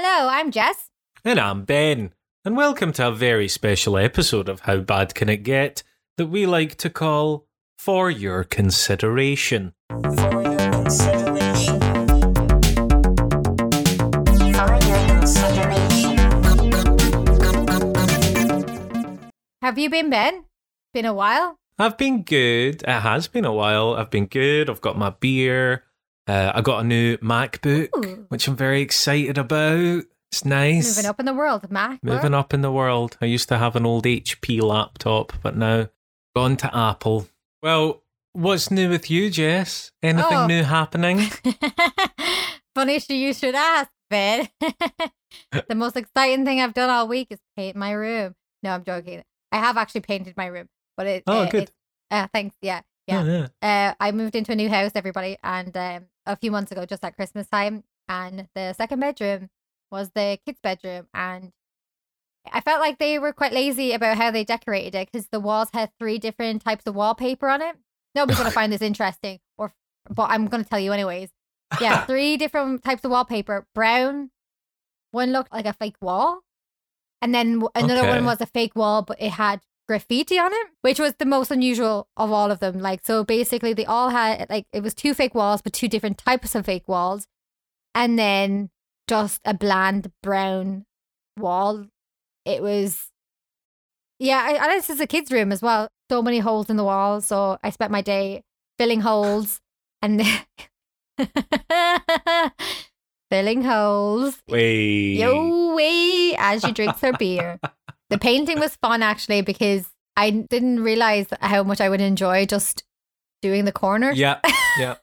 Hello, I'm Jess. And I'm Ben. And welcome to a very special episode of How Bad Can It Get that we like to call For Your Consideration. For your consideration. For your consideration. Have you been, Ben? Been a while? I've been good. It has been a while. I've been good. I've got my beer. Uh, I got a new MacBook, Ooh. which I'm very excited about. It's nice. Moving up in the world, Mac. Moving up in the world. I used to have an old HP laptop, but now gone to Apple. Well, what's new with you, Jess? Anything Oh. new happening? Funny you should ask, Ben. the most exciting thing I've done all week is paint my room. No, I'm joking. I have actually painted my room, but it. Oh, uh, good. it- uh, thanks. Yeah, yeah. Oh, yeah. uh, I moved into a new house, everybody, and um, a few months ago, just at Christmas time, and the second bedroom was the kids' bedroom, and I felt like they were quite lazy about how they decorated it because the walls had three different types of wallpaper on it. Nobody's gonna find this interesting, or but I'm gonna tell you anyways. Yeah, three different types of wallpaper. Brown, one looked like a fake wall, and then another Okay. one was a fake wall, but it had graffiti on it, which was the most unusual of all of them. Like, so basically, they all had like it was two fake walls, but two different types of fake walls, and then just a bland brown wall. It was, yeah, I, and this is a kid's room as well. So many holes in the wall. So I spent my day filling holes and filling holes. Wait. Yo way as she drinks her beer. The painting was fun actually because I didn't realize how much I would enjoy just doing the corner. Yeah, yeah.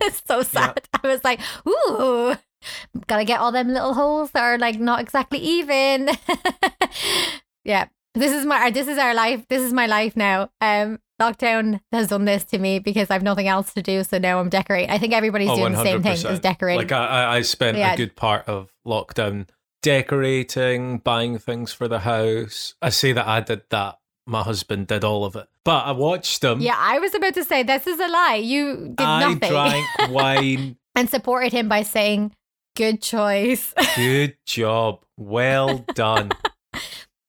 it's so sad. I was like, ooh, gotta get all them little holes that are like not exactly even. yeah. This is my this is our life. This is my life now. Um lockdown has done this to me because I've nothing else to do, so now I'm decorating. I think everybody's Oh, doing the same thing 100%. as decorating. Like I, I- I spent Yeah. a good part of lockdown decorating, buying things for the house. I say that I did that. My husband did all of it, but I watched him. yeah, I was about to say this is a lie. You did I nothing drank wine. and supported him by saying, "Good choice." Good job. Well done.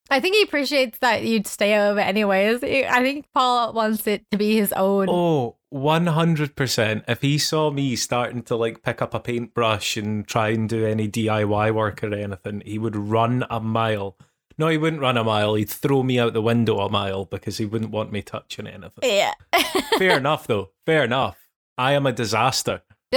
I think he appreciates that you'd stay over anyways. I think Paul wants it to be his own. Oh, 100%. If he saw me starting to like pick up a paintbrush and try and do any DIY work or anything, he would run a mile. No, he wouldn't run a mile. He'd throw me out the window a mile because he wouldn't want me touching anything. Yeah. Fair enough, though. Fair enough. I am a disaster.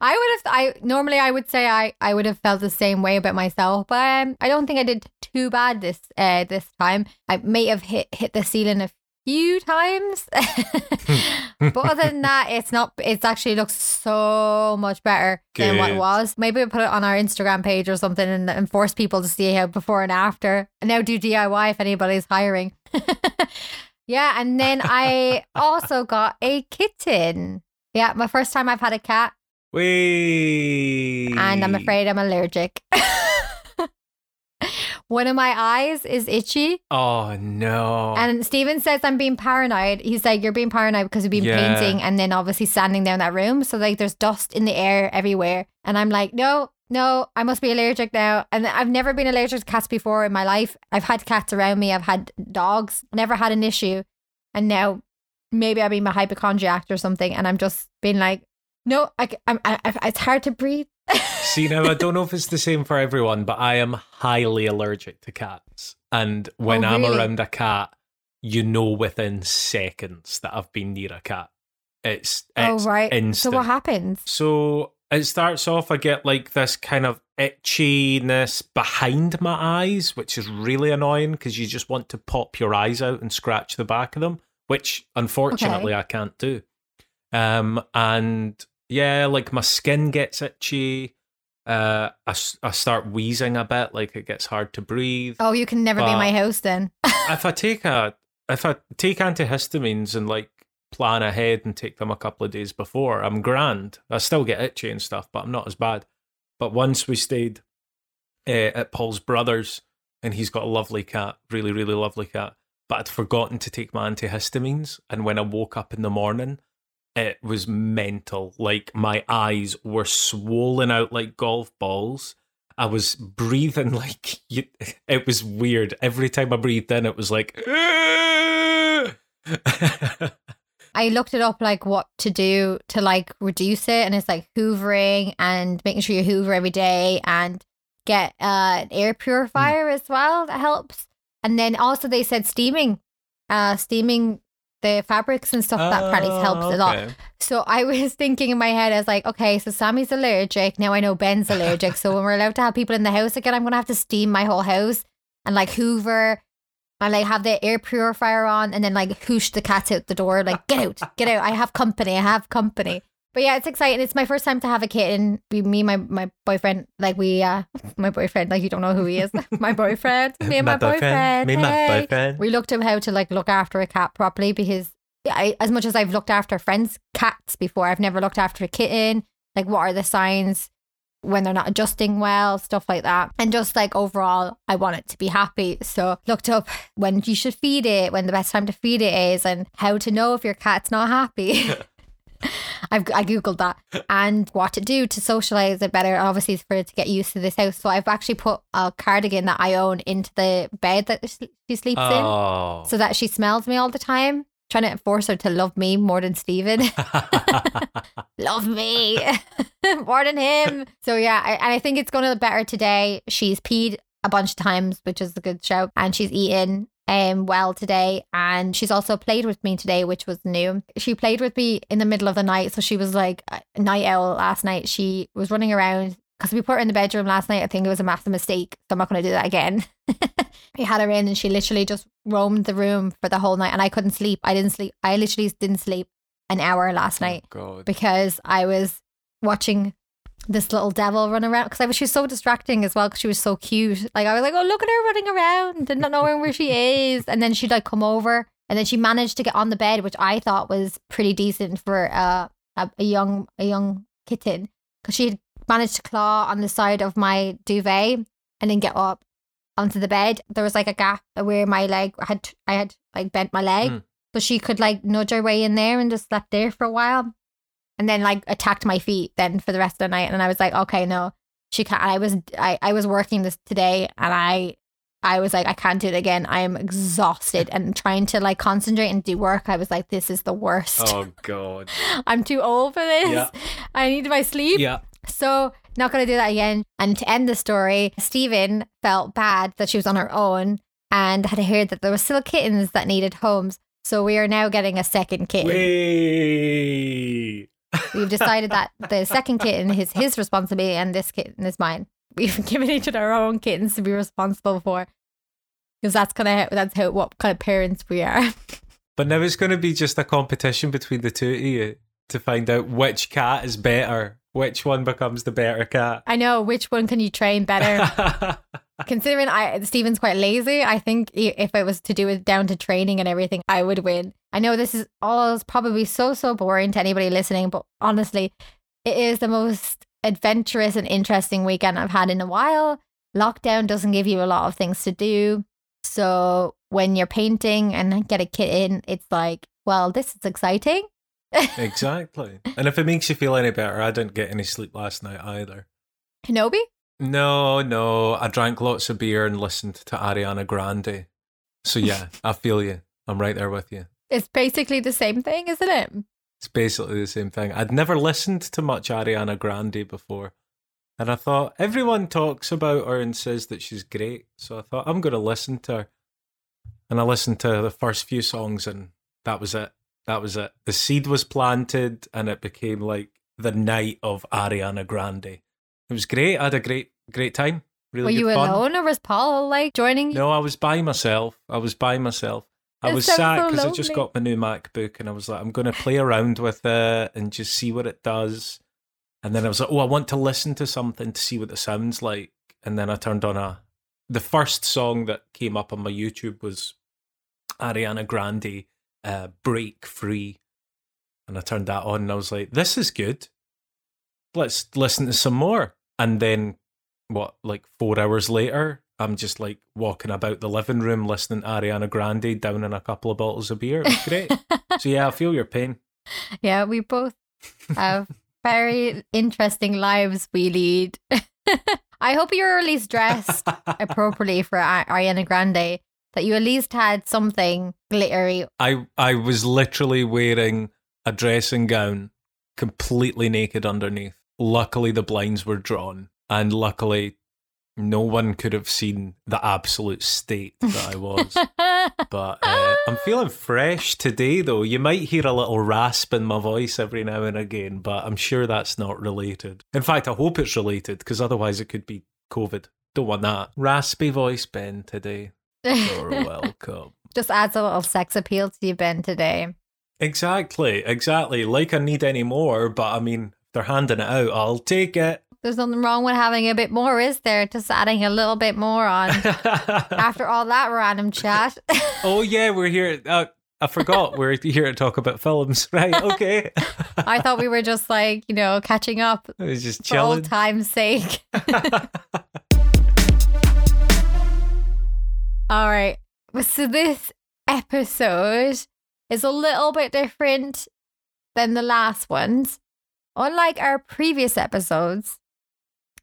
I would have. I normally I would say I I would have felt the same way about myself, but um, I don't think I did too bad this uh this time. I may have hit hit the ceiling a few times, but other than that, it's not. It's actually looks so much better than what it was. Maybe we'll put it on our Instagram page or something and, and force people to see how before and after. And now do DIY if anybody's hiring. yeah, and then I also got a kitten. Yeah, my first time I've had a cat, Wait. and I'm afraid I'm allergic. One of my eyes is itchy, Oh, no. and Steven says I'm being paranoid. He's like, You're being paranoid because we've been Yeah. painting and then obviously standing there in that room. So, like, there's dust in the air everywhere. And I'm like, No, no, I must be allergic now. And I've never been allergic to cats before in my life. I've had cats around me, I've had dogs, never had an issue. And now maybe I've been a hypochondriac or something. And I'm just being like, No, I, I'm, I, I- it's hard to breathe. See, now I don't know if it's the same for everyone, but I am highly allergic to cats. And when Oh, I'm really? around a cat, you know within seconds that I've been near a cat. It's, oh, it's right. instant. So, what happens? So it starts off, I get like this kind of itchiness behind my eyes, which is really annoying because you just want to pop your eyes out and scratch the back of them, which unfortunately I can't do. Um, and yeah, like my skin gets itchy. Uh, I, I start wheezing a bit, like it gets hard to breathe. Oh, you can never be my house then. if I take a if I take antihistamines and like plan ahead and take them a couple of days before, I'm grand. I still get itchy and stuff, but I'm not as bad. But once we stayed uh, at Paul's brother's, and he's got a lovely cat, really, really lovely cat. But I'd forgotten to take my antihistamines, and when I woke up in the morning, it was mental. Like my eyes were swollen out like golf balls, I was breathing like you, it was weird. Every time I breathed in, it was like. I looked it up like what to do to like reduce it and it's like hoovering and making sure you hoover every day and get uh, an air purifier as well that helps. And then also they said steaming. Uh steaming the fabrics and stuff that apparently Oh, helps a oh, lot. So I was thinking in my head, I was like, okay, so Sammy's allergic. Now I know Ben's allergic. so when we're allowed to have people in the house again, I'm gonna have to steam my whole house and like hoover and like have the air purifier on and then like hoosh the cats out the door, like get out, get out. I have company, I have company. But yeah, it's exciting. It's my first time to have a kitten. We, me, my my boyfriend, like we, uh, my boyfriend, like you don't know who he is. my boyfriend, me and my, boyfriend. Me and my boyfriend. We looked up how to like look after a cat properly because I, as much as I've looked after friends' cats before, I've never looked after a kitten. Like, what are the signs when they're not adjusting well, stuff like that. And just like overall, I want it to be happy. So looked up when you should feed it, when the best time to feed it is, and how to know if your cat's not happy. I've I googled that and what to do to socialize it better. Obviously, for it to get used to this house. So I've actually put a cardigan that I own into the bed that she sleeps in Oh. so that she smells me all the time. Trying to force her to love me more than Steven. love me more than him. So yeah, I, and I think it's going to better today. She's peed a bunch of times, which is a good show, and she's eaten um well today, and she's also played with me today, which was new. She played with me in the middle of the night, so she was like a night owl last night. She was running around. Because we put her in the bedroom last night, I think it was a massive mistake. So I'm not going to do that again. we had her in and she literally just roamed the room for the whole night and I couldn't sleep. I didn't sleep. I literally didn't sleep an hour last night God. because I was watching this little devil run around because I was she was so distracting as well because she was so cute. Like I was like, oh look at her running around and not knowing where she is, and then she'd like come over and then she managed to get on the bed, which I thought was pretty decent for uh, a a young a young kitten because she had managed to claw on the side of my duvet and then get up onto the bed. There was like a gap where my leg had I had like bent my leg, Mm. so she could like nudge her way in there and just slept there for a while and then like attacked my feet then for the rest of the night and i was like okay no she can't i was i, I was working this today and i i was like i can't do it again i am exhausted and trying to like concentrate and do work i was like this is the worst Oh God. i'm too old for this Yeah. i need my sleep Yeah. so not gonna do that again and to end the story stephen felt bad that she was on her own and had heard that there were still kittens that needed homes so we are now getting a second kitten. We've decided that the second kitten is his responsibility and this kitten is mine. We've given each other our own kittens to be responsible for. Because that's kind of that's how what kind of parents we are. But now it's going to be just a competition between the two of you to find out which cat is better, which one becomes the better cat. I know which one can you train better. Considering I Steven's quite lazy, I think if it was to do it down to training and everything, I would win. I know this is all is probably so so boring to anybody listening, but honestly, it is the most adventurous and interesting weekend I've had in a while. Lockdown doesn't give you a lot of things to do. So when you're painting and get a kitten, it's like, well, this is exciting. exactly. And if it makes you feel any better, I didn't get any sleep last night either. Kenobi? No, no. I drank lots of beer and listened to Ariana Grande. So yeah, I feel you. I'm right there with you. It's basically the same thing, isn't it? It's basically the same thing. I'd never listened to much Ariana Grande before. And I thought everyone talks about her and says that she's great. So I thought I'm going to listen to her. And I listened to the first few songs and that was it. That was it. The seed was planted and it became like the night of Ariana Grande. It was great. I had a great, great time. Really Were you fun. alone or was Paul like joining you? No, I was by myself. I was by myself. I was sad so because I just got my new MacBook and I was like, I'm going to play around with it and just see what it does. And then I was like, oh, I want to listen to something to see what it sounds like. And then I turned on a. The first song that came up on my YouTube was Ariana Grande, uh, Break Free. And I turned that on and I was like, this is good. Let's listen to some more. And then, what, like four hours later, I'm just like walking about the living room listening to Ariana Grande down in a couple of bottles of beer. It was great. so, yeah, I feel your pain. Yeah, we both have very interesting lives we lead. I hope you were at least dressed appropriately for Ariana Grande. That you at least had something glittery. I I was literally wearing a dressing gown, completely naked underneath. Luckily, the blinds were drawn, and luckily, no one could have seen the absolute state that I was. but uh, I'm feeling fresh today, though. You might hear a little rasp in my voice every now and again, but I'm sure that's not related. In fact, I hope it's related because otherwise, it could be COVID. Don't want that. Raspy voice, Ben, today. You're welcome. Just adds a little sex appeal to you, Ben, today. Exactly, exactly. Like I need any more, but I mean, they're handing it out, I'll take it. There's nothing wrong with having a bit more, is there? Just adding a little bit more on after all that random chat. oh yeah, we're here. Uh, I forgot we're here to talk about films, right? Okay. I thought we were just like, you know, catching up I was just for old chilling. time's sake. All right. So this episode is a little bit different than the last ones. Unlike our previous episodes,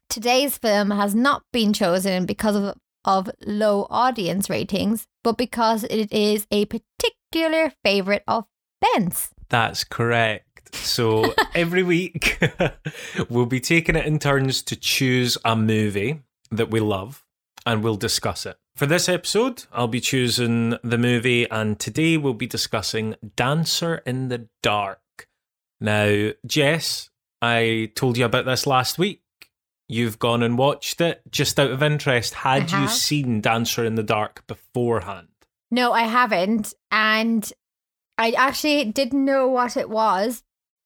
today's film has not been chosen because of, of low audience ratings, but because it is a particular favorite of Ben's. That's correct. So every week we'll be taking it in turns to choose a movie that we love and we'll discuss it. For this episode, I'll be choosing the movie, and today we'll be discussing Dancer in the Dark. Now, Jess, I told you about this last week. You've gone and watched it. Just out of interest, had you seen Dancer in the Dark beforehand? No, I haven't. And I actually didn't know what it was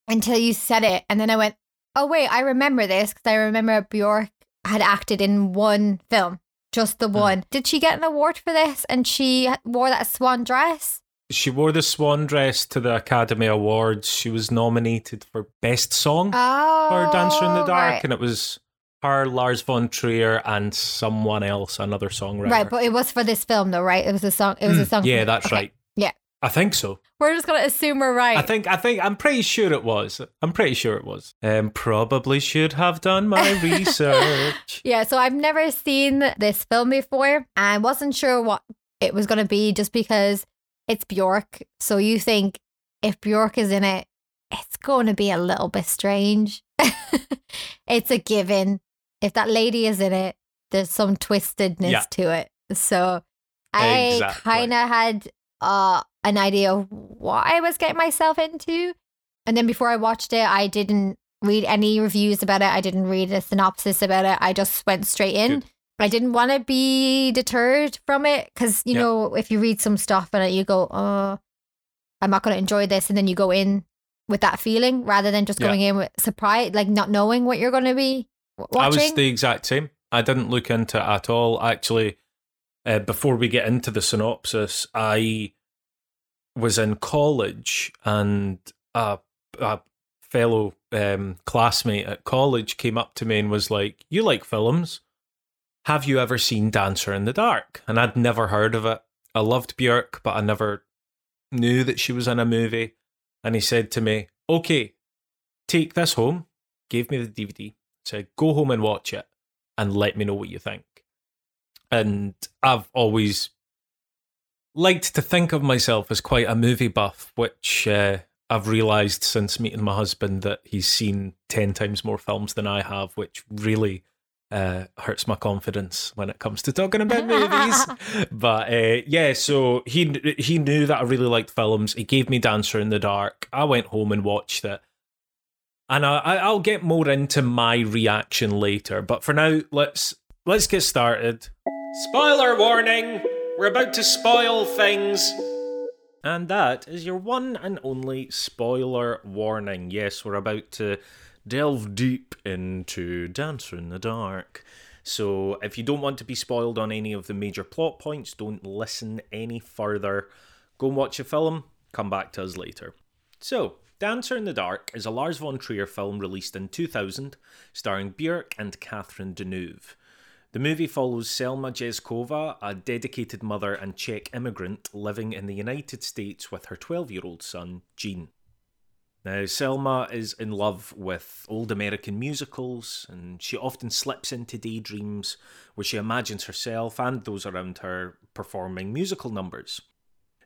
until you said it. And then I went, oh, wait, I remember this because I remember Bjork had acted in one film, just the hmm. one. Did she get an award for this? And she wore that swan dress? She wore the swan dress to the Academy Awards. She was nominated for Best Song Oh. for Dancer in the oh, Dark, right. and it was her, Lars von Trier, and someone else, another songwriter. Right, but it was for this film, though, right? It was a song. It was a song. Mm, yeah, that's okay. right. Yeah. I think so. We're just gonna assume we're right. I think. I think. I'm pretty sure it was. I'm pretty sure it was. Um, probably should have done my research. Yeah, so I've never seen this film before I wasn't sure what it was going to be just because it's Bjork. So you think if Bjork is in it, it's going to be a little bit strange. it's a given. If that lady is in it, there's some twistedness Yeah. to it. So I Exactly. kind of had uh, an idea of what I was getting myself into. And then before I watched it, I didn't read any reviews about it. I didn't read a synopsis about it. I just went straight in. Good. I didn't want to be deterred from it because, you Yeah. know, if you read some stuff and you go, oh, I'm not going to enjoy this. And then you go in with that feeling rather than just Yeah. going in with surprise, like not knowing what you're going to be w- I watching. was the exact same. I didn't look into it at all. Actually, uh, before we get into the synopsis, I was in college and a, a fellow um, classmate at college came up to me and was like, You like films? Have you ever seen Dancer in the Dark? And I'd never heard of it. I loved Björk, but I never knew that she was in a movie. And he said to me, Okay, take this home, gave me the DVD, said, Go home and watch it and let me know what you think. And I've always liked to think of myself as quite a movie buff, which uh, I've realised since meeting my husband that he's seen 10 times more films than I have, which really uh, hurts my confidence when it comes to talking about movies. But uh, yeah, so he he knew that I really liked films. He gave me Dancer in the Dark. I went home and watched it. And I, I- I'll get more into my reaction later. But for now, let's let's get started. Spoiler warning! We're about to spoil things. And that is your one and only spoiler warning. Yes, we're about to delve deep into Dancer in the Dark. So if you don't want to be spoiled on any of the major plot points, don't listen any further. Go and watch a film, come back to us later. So, Dancer in the Dark is a Lars von Trier film released in 2000, starring Björk and Catherine Deneuve. The movie follows Selma Jeskova, a dedicated mother and Czech immigrant living in the United States with her 12 year old son, Gene. Now, Selma is in love with old American musicals, and she often slips into daydreams where she imagines herself and those around her performing musical numbers.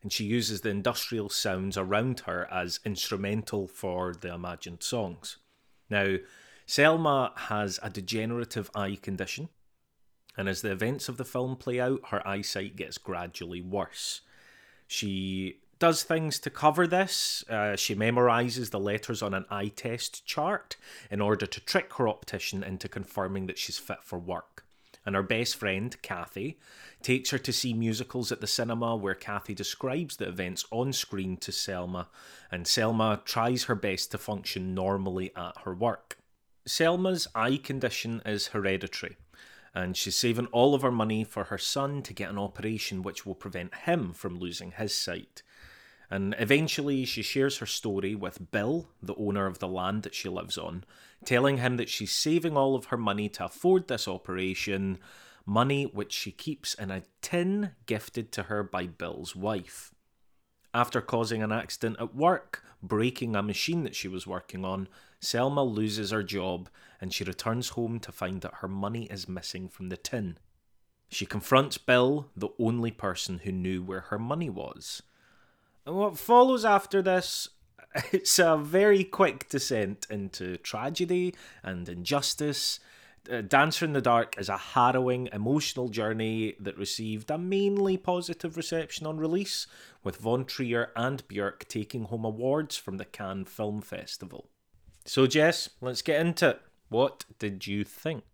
And she uses the industrial sounds around her as instrumental for the imagined songs. Now, Selma has a degenerative eye condition, and as the events of the film play out, her eyesight gets gradually worse. She does things to cover this. Uh, she memorizes the letters on an eye test chart in order to trick her optician into confirming that she's fit for work. And her best friend, Kathy, takes her to see musicals at the cinema where Kathy describes the events on screen to Selma, and Selma tries her best to function normally at her work. Selma's eye condition is hereditary, and she's saving all of her money for her son to get an operation which will prevent him from losing his sight. And eventually, she shares her story with Bill, the owner of the land that she lives on, telling him that she's saving all of her money to afford this operation, money which she keeps in a tin gifted to her by Bill's wife. After causing an accident at work, breaking a machine that she was working on, Selma loses her job and she returns home to find that her money is missing from the tin. She confronts Bill, the only person who knew where her money was. And what follows after this, it's a very quick descent into tragedy and injustice. Uh, Dancer in the Dark is a harrowing, emotional journey that received a mainly positive reception on release, with Von Trier and Björk taking home awards from the Cannes Film Festival. So, Jess, let's get into it. What did you think?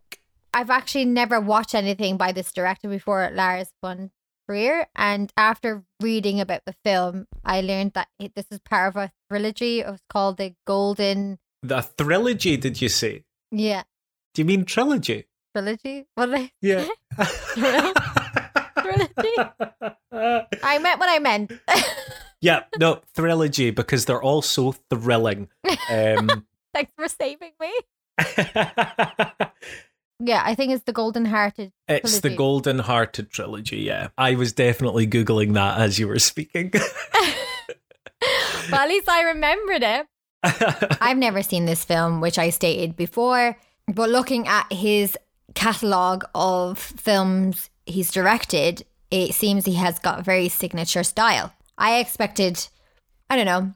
I've actually never watched anything by this director before, Lars von Trier. And after reading about the film, I learned that it, this is part of a trilogy. It was called the Golden. The trilogy, did you say? Yeah, Do you mean trilogy? trilogy. What I? Yeah. Trilogy. I meant what I meant. yeah, no, trilogy because they're all so thrilling. Um, Thanks for saving me. Yeah, I think it's the Golden Hearted. it's the Golden Hearted trilogy, yeah. I was definitely Googling that as you were speaking. but at least I remembered it. I've never seen this film, which I stated before, but looking at his catalogue of films he's directed, it seems he has got a very signature style. I expected, I don't know,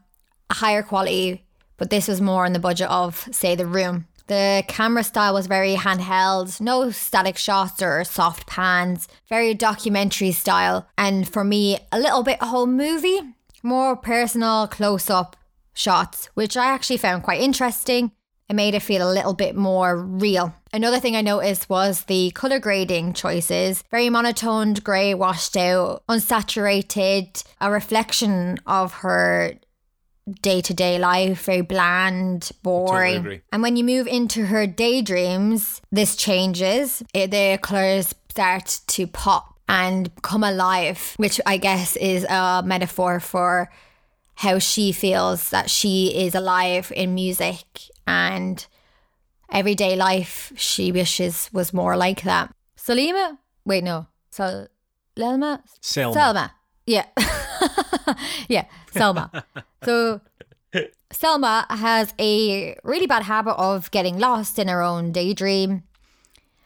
a higher quality, but this was more in the budget of, say, The Room. The camera style was very handheld, no static shots or soft pans, very documentary style, and for me, a little bit home movie, more personal close up shots, which I actually found quite interesting. It made it feel a little bit more real. Another thing I noticed was the color grading choices. Very monotoned, grey, washed out, unsaturated, a reflection of her day to day life, very bland, boring. agree. And when you move into her daydreams, this changes. Eh, it, the colors start to pop and come alive, which I guess is a metaphor for how she feels that she is alive in music and everyday life she wishes was more like that. Salima? Wait, no. Sal- Lelma? Selma. Selma. Yeah. yeah, Selma. so Selma has a really bad habit of getting lost in her own daydream.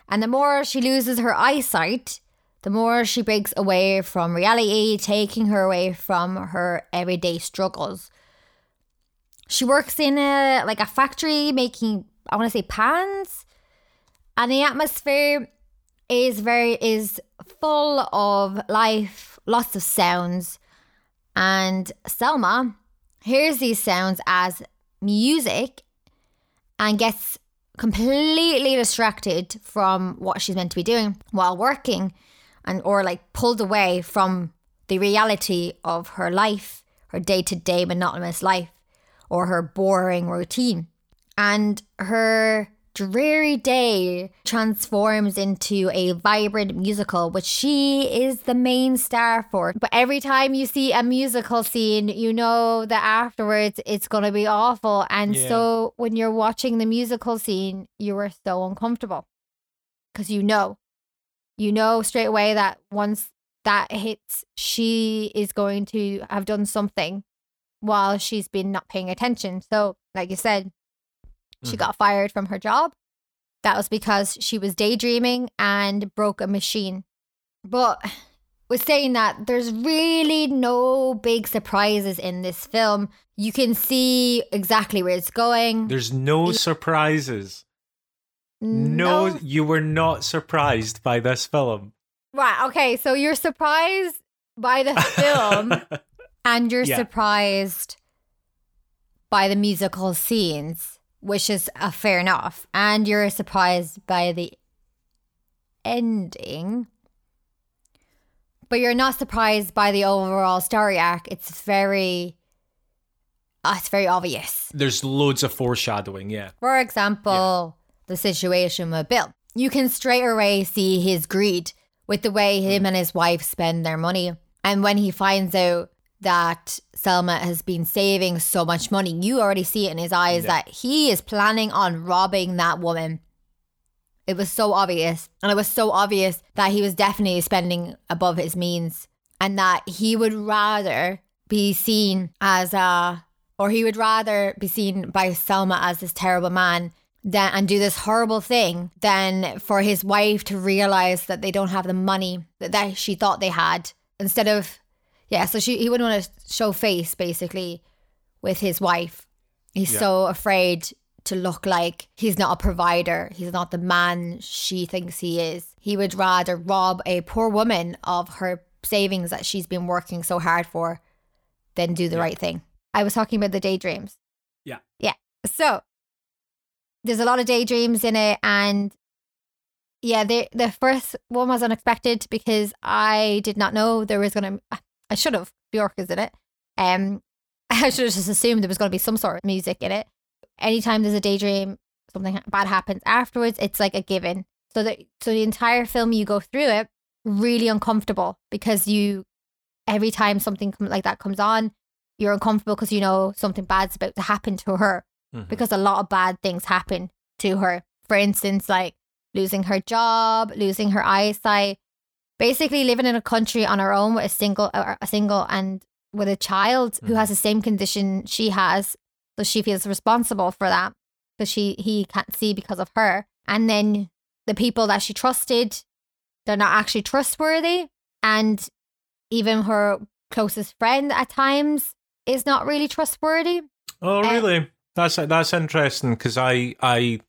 And the more she loses her eyesight, the more she breaks away from reality, taking her away from her everyday struggles. She works in a like a factory making I want to say pans, and the atmosphere is very is full of life, lots of sounds, and Selma hears these sounds as music and gets completely distracted from what she's meant to be doing while working and or like pulled away from the reality of her life, her day-to-day monotonous life or her boring routine. And her dreary day transforms into a vibrant musical, which she is the main star for. But every time you see a musical scene, you know that afterwards it's going to be awful. And Yeah. so when you're watching the musical scene, you are so uncomfortable because you know, you know straight away that once that hits, she is going to have done something while she's been not paying attention. So, like you said, she Mhm. got fired from her job. That was because she was daydreaming and broke a machine. But with saying that, there's really no big surprises in this film. You can see exactly where it's going. There's no surprises. No, you were not surprised by this film. Right. Okay. So you're surprised by the film and you're Yeah. surprised by the musical scenes, which is uh, fair enough. And you're surprised by the ending. But you're not surprised by the overall story arc. It's very uh, it's very obvious. There's loads of foreshadowing, yeah. For example, the situation with Bill. You can straight away see his greed with the way him and his wife spend their money. And when he finds out that Selma has been saving so much money, you already see it in his eyes Yeah. that he is planning on robbing that woman. It was so obvious. And it was so obvious that he was definitely spending above his means and that he would rather be seen as a, or he would rather be seen by Selma as this terrible man than, and do this horrible thing than for his wife to realize that they don't have the money that, that she thought they had instead of, yeah, so she, he wouldn't want to show face basically with his wife. He's Yeah. so afraid to look like he's not a provider. He's not the man she thinks he is. He would rather rob a poor woman of her savings that she's been working so hard for than do the Yeah. right thing. I was talking about the daydreams. Yeah. Yeah. So there's a lot of daydreams in it and yeah, the the first one was unexpected because I did not know there was gonna I should have Bjork is in it. Um I should have just assumed there was gonna be some sort of music in it. Anytime there's a daydream, something bad happens afterwards, it's like a given. So that so the entire film you go through it really uncomfortable because you every time something com- like that comes on, you're uncomfortable because you know something bad's about to happen to her Mhm. because a lot of bad things happen to her. For instance, like losing her job, losing her eyesight, basically living in a country on her own with a single, a single, and with a child who Mhm. has the same condition she has, so she feels responsible for that because she he can't see because of her. And then the people that she trusted, they're not actually trustworthy, and even her closest friend at times is not really trustworthy. Oh, Uh, really? That's that's interesting because I I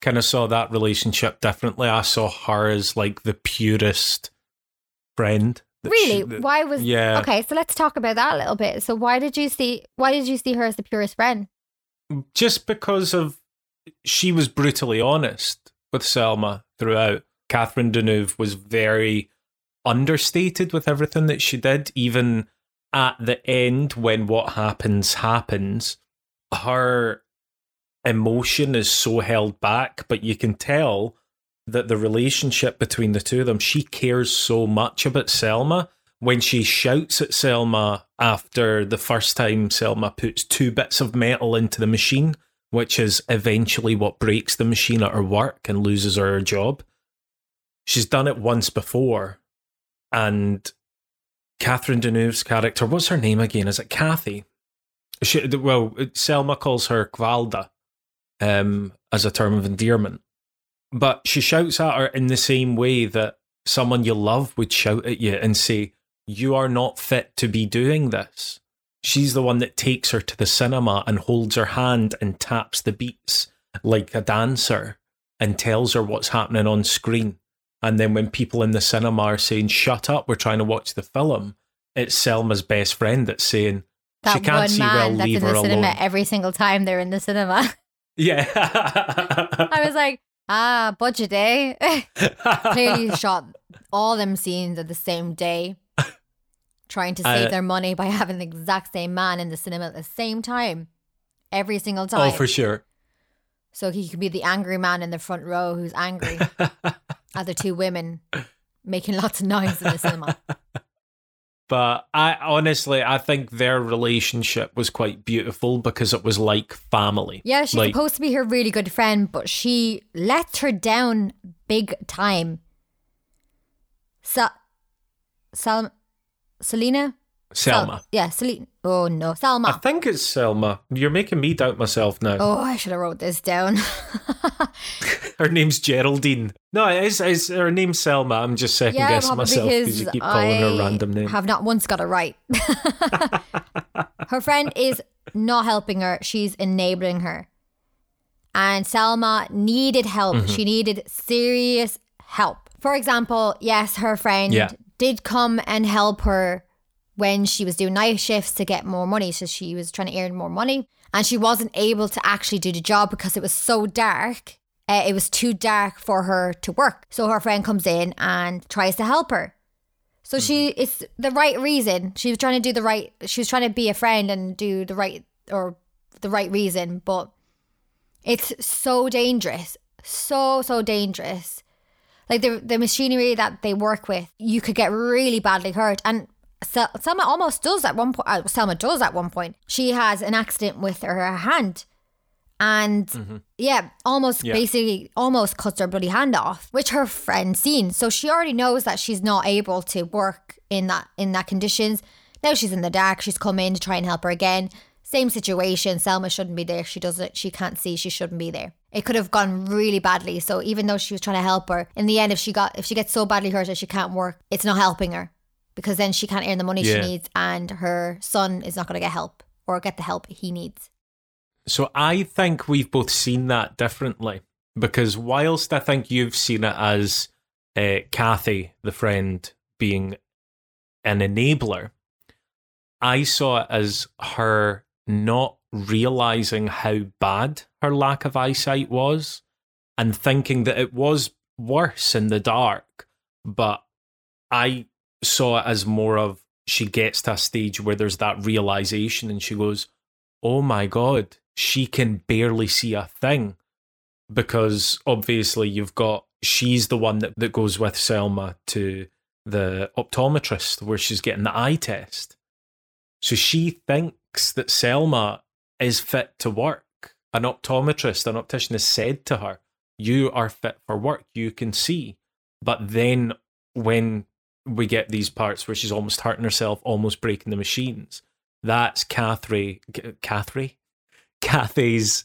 kind of saw that relationship differently. I saw her as like the purest friend. Really? she- that- why was yeah. Okay, so let's talk about that a little bit. So why did you see why did you see her as the purest friend? just because of she was brutally honest with Selma throughout. Catherine Deneuve was very understated with everything that she did, even at the end when what happens happens. Her emotion is so held back, but you can tell that the relationship between the two of them, she cares so much about Selma. When she shouts at Selma after the first time Selma puts two bits of metal into the machine, which is eventually what breaks the machine at her work and loses her job. She's done it once before, and Catherine Deneuve's character, what's her name again? Is it Kathy? She, well, Selma calls her Cvalda um, as a term of endearment. But she shouts at her in the same way that someone you love would shout at you and say, You are not fit to be doing this. She's the one that takes her to the cinema and holds her hand and taps the beats like a dancer and tells her what's happening on screen. And then when people in the cinema are saying, Shut up, we're trying to watch the film, it's Selma's best friend that's saying, That She can't see well, leave her the cinema alone. every single time they're in the cinema. Yeah. I was like, ah, budget day. Clearly shot all them scenes at the same day, trying to save their money by having the exact same man in the cinema at the same time, every single time. oh, for sure. So he could be the angry man in the front row who's angry at the two women making lots of noise in the cinema. But I honestly, I think their relationship was quite beautiful because it was like family. Yeah, she's Like- supposed to be her really good friend, but she let her down big time. Sa- Sal- Selena? Sel- Selma. yeah, Celine. Oh no, Selma. I think it's Selma. You're making me doubt myself now. oh, I should have wrote this down. Her name's Geraldine. No, it is, it's, her name's Selma. I'm just second yeah, guessing myself because because you keep calling I her random name. have not once got it right. her friend is not helping her; she's enabling her. And Selma needed help. Mm-hmm. She needed serious help. For example, yes, her friend Yeah. did come and help her when she was doing night shifts to get more money. So she was trying to earn more money. And she wasn't able to actually do the job because it was so dark. Uh, it was too dark for her to work. So her friend comes in and tries to help her. So she, it's the right reason. She was trying to do the right, she was trying to be a friend and do the right, or the right reason. But it's so dangerous. So, so dangerous. Like the, the machinery that they work with, you could get really badly hurt. And Sel- Selma almost does at one point. Uh, Selma does at one point. She has an accident with her hand, and mm-hmm. yeah, almost Yeah. basically almost cuts her bloody hand off, which her friend seen. So she already knows that she's not able to work in that in that conditions. Now she's in the dark. She's come in to try and help her again. Same situation. Selma shouldn't be there. She doesn't. She can't see. She shouldn't be there. It could have gone really badly. So even though she was trying to help her, in the end, if she got if she gets so badly hurt that she can't work, it's not helping her because then she can't earn the money Yeah. she needs, and her son is not going to get help or get the help he needs. So I think we've both seen that differently because whilst I think you've seen it as uh, Kathy, the friend, being an enabler, I saw it as her not realizing how bad her lack of eyesight was and thinking that it was worse in the dark. But I saw it as more of she gets to a stage where there's that realization and she goes, oh my god, she can barely see a thing. Because obviously you've got she's the one that, that goes with Selma to the optometrist where she's getting the eye test. So she thinks that Selma is fit to work. An optometrist, an optician has said to her, You are fit for work, you can see. But then when we get these parts where she's almost hurting herself, almost breaking the machines, that's Kathy, Kathy, Kathy's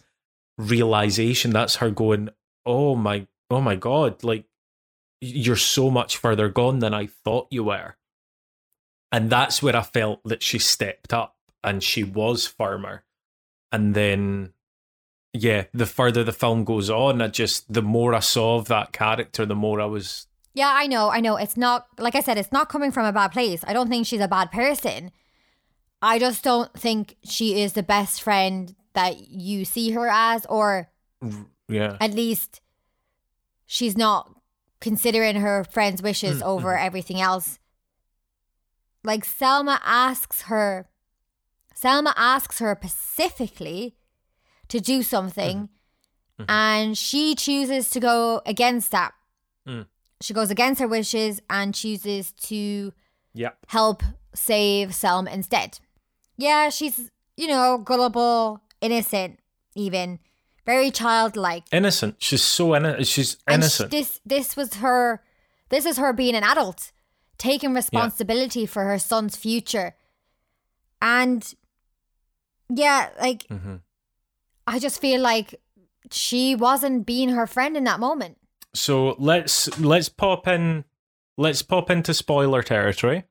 realization. That's her going, "Oh my, oh my God! Like you're so much further gone than I thought you were." And that's where I felt that she stepped up and she was firmer. And then, yeah, the further the film goes on, I just the more I saw of that character, the more I was Yeah, I know, I know. It's not like I said, it's not coming from a bad place. I don't think she's a bad person. I just don't think she is the best friend that you see her as, or yeah. at least she's not considering her friend's wishes Mm, over everything else. Like Selma asks her, Selma asks her specifically to do something, Mhm. and she chooses to go against that. Mm. She goes against her wishes and chooses to Yeah. help save Selma instead. Yeah, she's, you know, gullible, innocent, even very childlike. Innocent. She's so innocent. She's innocent. this this was her this is her being an adult, taking responsibility for her son's future. And yeah, like Mhm. I just feel like she wasn't being her friend in that moment. So let's let's pop in let's pop into spoiler territory.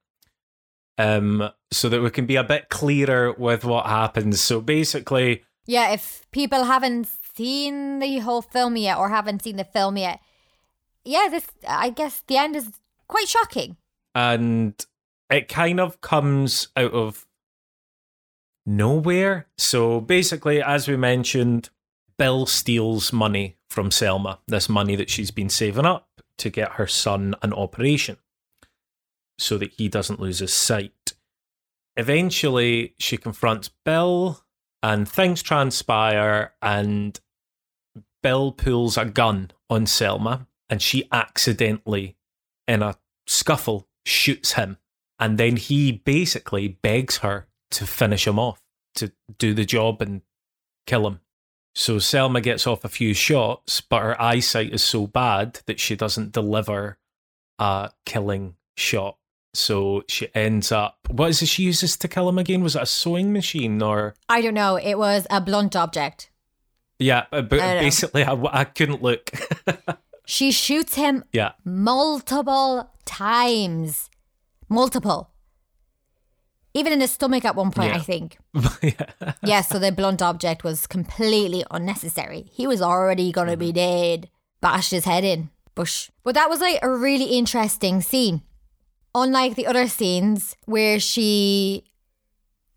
Um so that we can be a bit clearer with what happens. So basically Yeah, if people haven't seen the whole film yet or haven't seen the film yet, yeah, this I guess the end is quite shocking. and it kind of comes out of nowhere. So basically, as we mentioned, Bill steals money from Selma, this money that she's been saving up to get her son an operation so that he doesn't lose his sight. Eventually, she confronts Bill, and things transpire, and Bill pulls a gun on Selma, and she accidentally, in a scuffle, shoots him. And then he basically begs her to finish him off, to do the job and kill him. So Selma gets off a few shots, but her eyesight is so bad that she doesn't deliver a killing shot. So she ends up. What is it she uses to kill him again? Was it a sewing machine or? I don't know. It was a blunt object. Yeah, uh, but basically, I, I couldn't look. She shoots him yeah, multiple times. Multiple. Even in his stomach at one point, Yeah. I think. yeah. Yes, so the blunt object was completely unnecessary. He was already going to be dead. Bashed his head in. Bush. But that was like a really interesting scene. Unlike the other scenes where she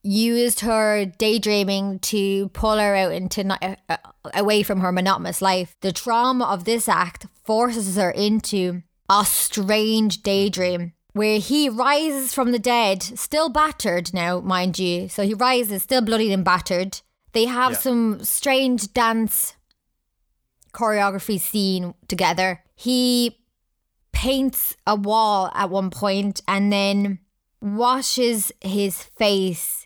used her daydreaming to pull her out into not, uh, uh, away from her monotonous life, the trauma of this act forces her into a strange daydream where he rises from the dead, still battered now, mind you. So he rises, still bloodied and battered. They have Yeah. some strange dance choreography scene together. He paints a wall at one point and then washes his face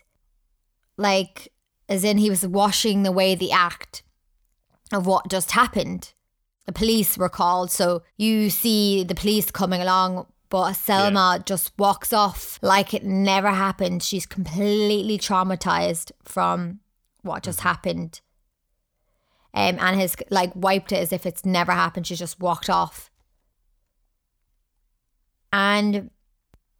like as in he was washing away the act of what just happened. The police were called, so you see the police coming along, but Selma just walks off like it never happened. She's completely traumatized from what just happened. Um, and has like wiped it as if it's never happened. She's just walked off. And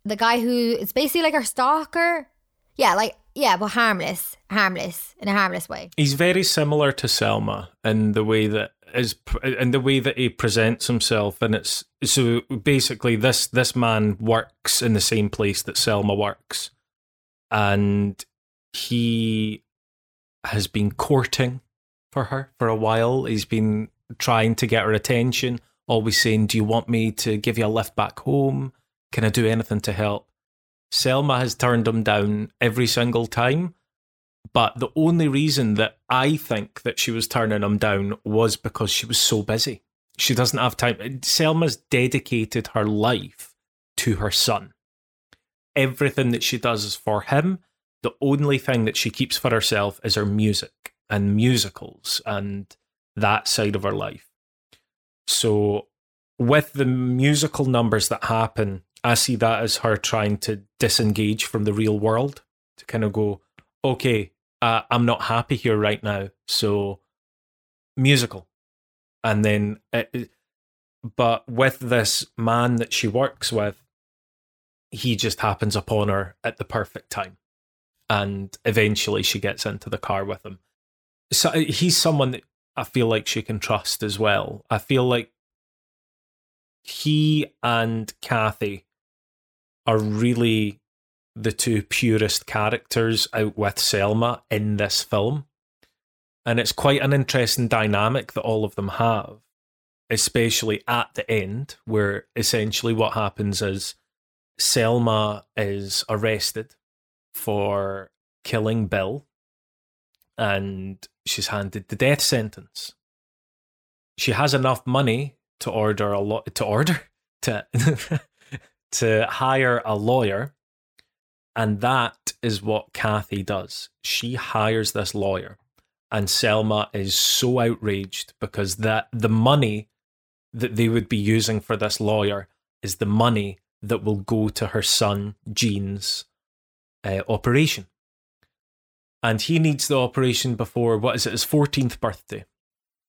the guy who is basically like her stalker, yeah, like yeah, but harmless, harmless in a harmless way. He's very similar to Selma in the way that is in the way that he presents himself, and it's so basically this this man works in the same place that Selma works, and he has been courting for her for a while. He's been trying to get her attention, always saying, "Do you want me to give you a lift back home? Can I do anything to help?" Selma has turned him down every single time. But the only reason that I think that she was turning him down was because she was so busy. She doesn't have time. Selma's dedicated her life to her son. Everything that she does is for him. The only thing that she keeps for herself is her music and musicals and that side of her life. So, with the musical numbers that happen, I see that as her trying to disengage from the real world to kind of go, okay, uh, I'm not happy here right now. So, musical. And then, it, but with this man that she works with, he just happens upon her at the perfect time. And eventually she gets into the car with him. So he's someone that I feel like she can trust as well. I feel like he and Kathy are really the two purest characters out with Selma in this film. And it's quite an interesting dynamic that all of them have, especially at the end, where essentially what happens is Selma is arrested for killing Bill and she's handed the death sentence. She has enough money to order a lot to order to to hire a lawyer and that is what Kathy does. She hires this lawyer and Selma is so outraged because that the money that they would be using for this lawyer is the money that will go to her son Gene's uh, operation. And he needs the operation before what is it his 14th birthday.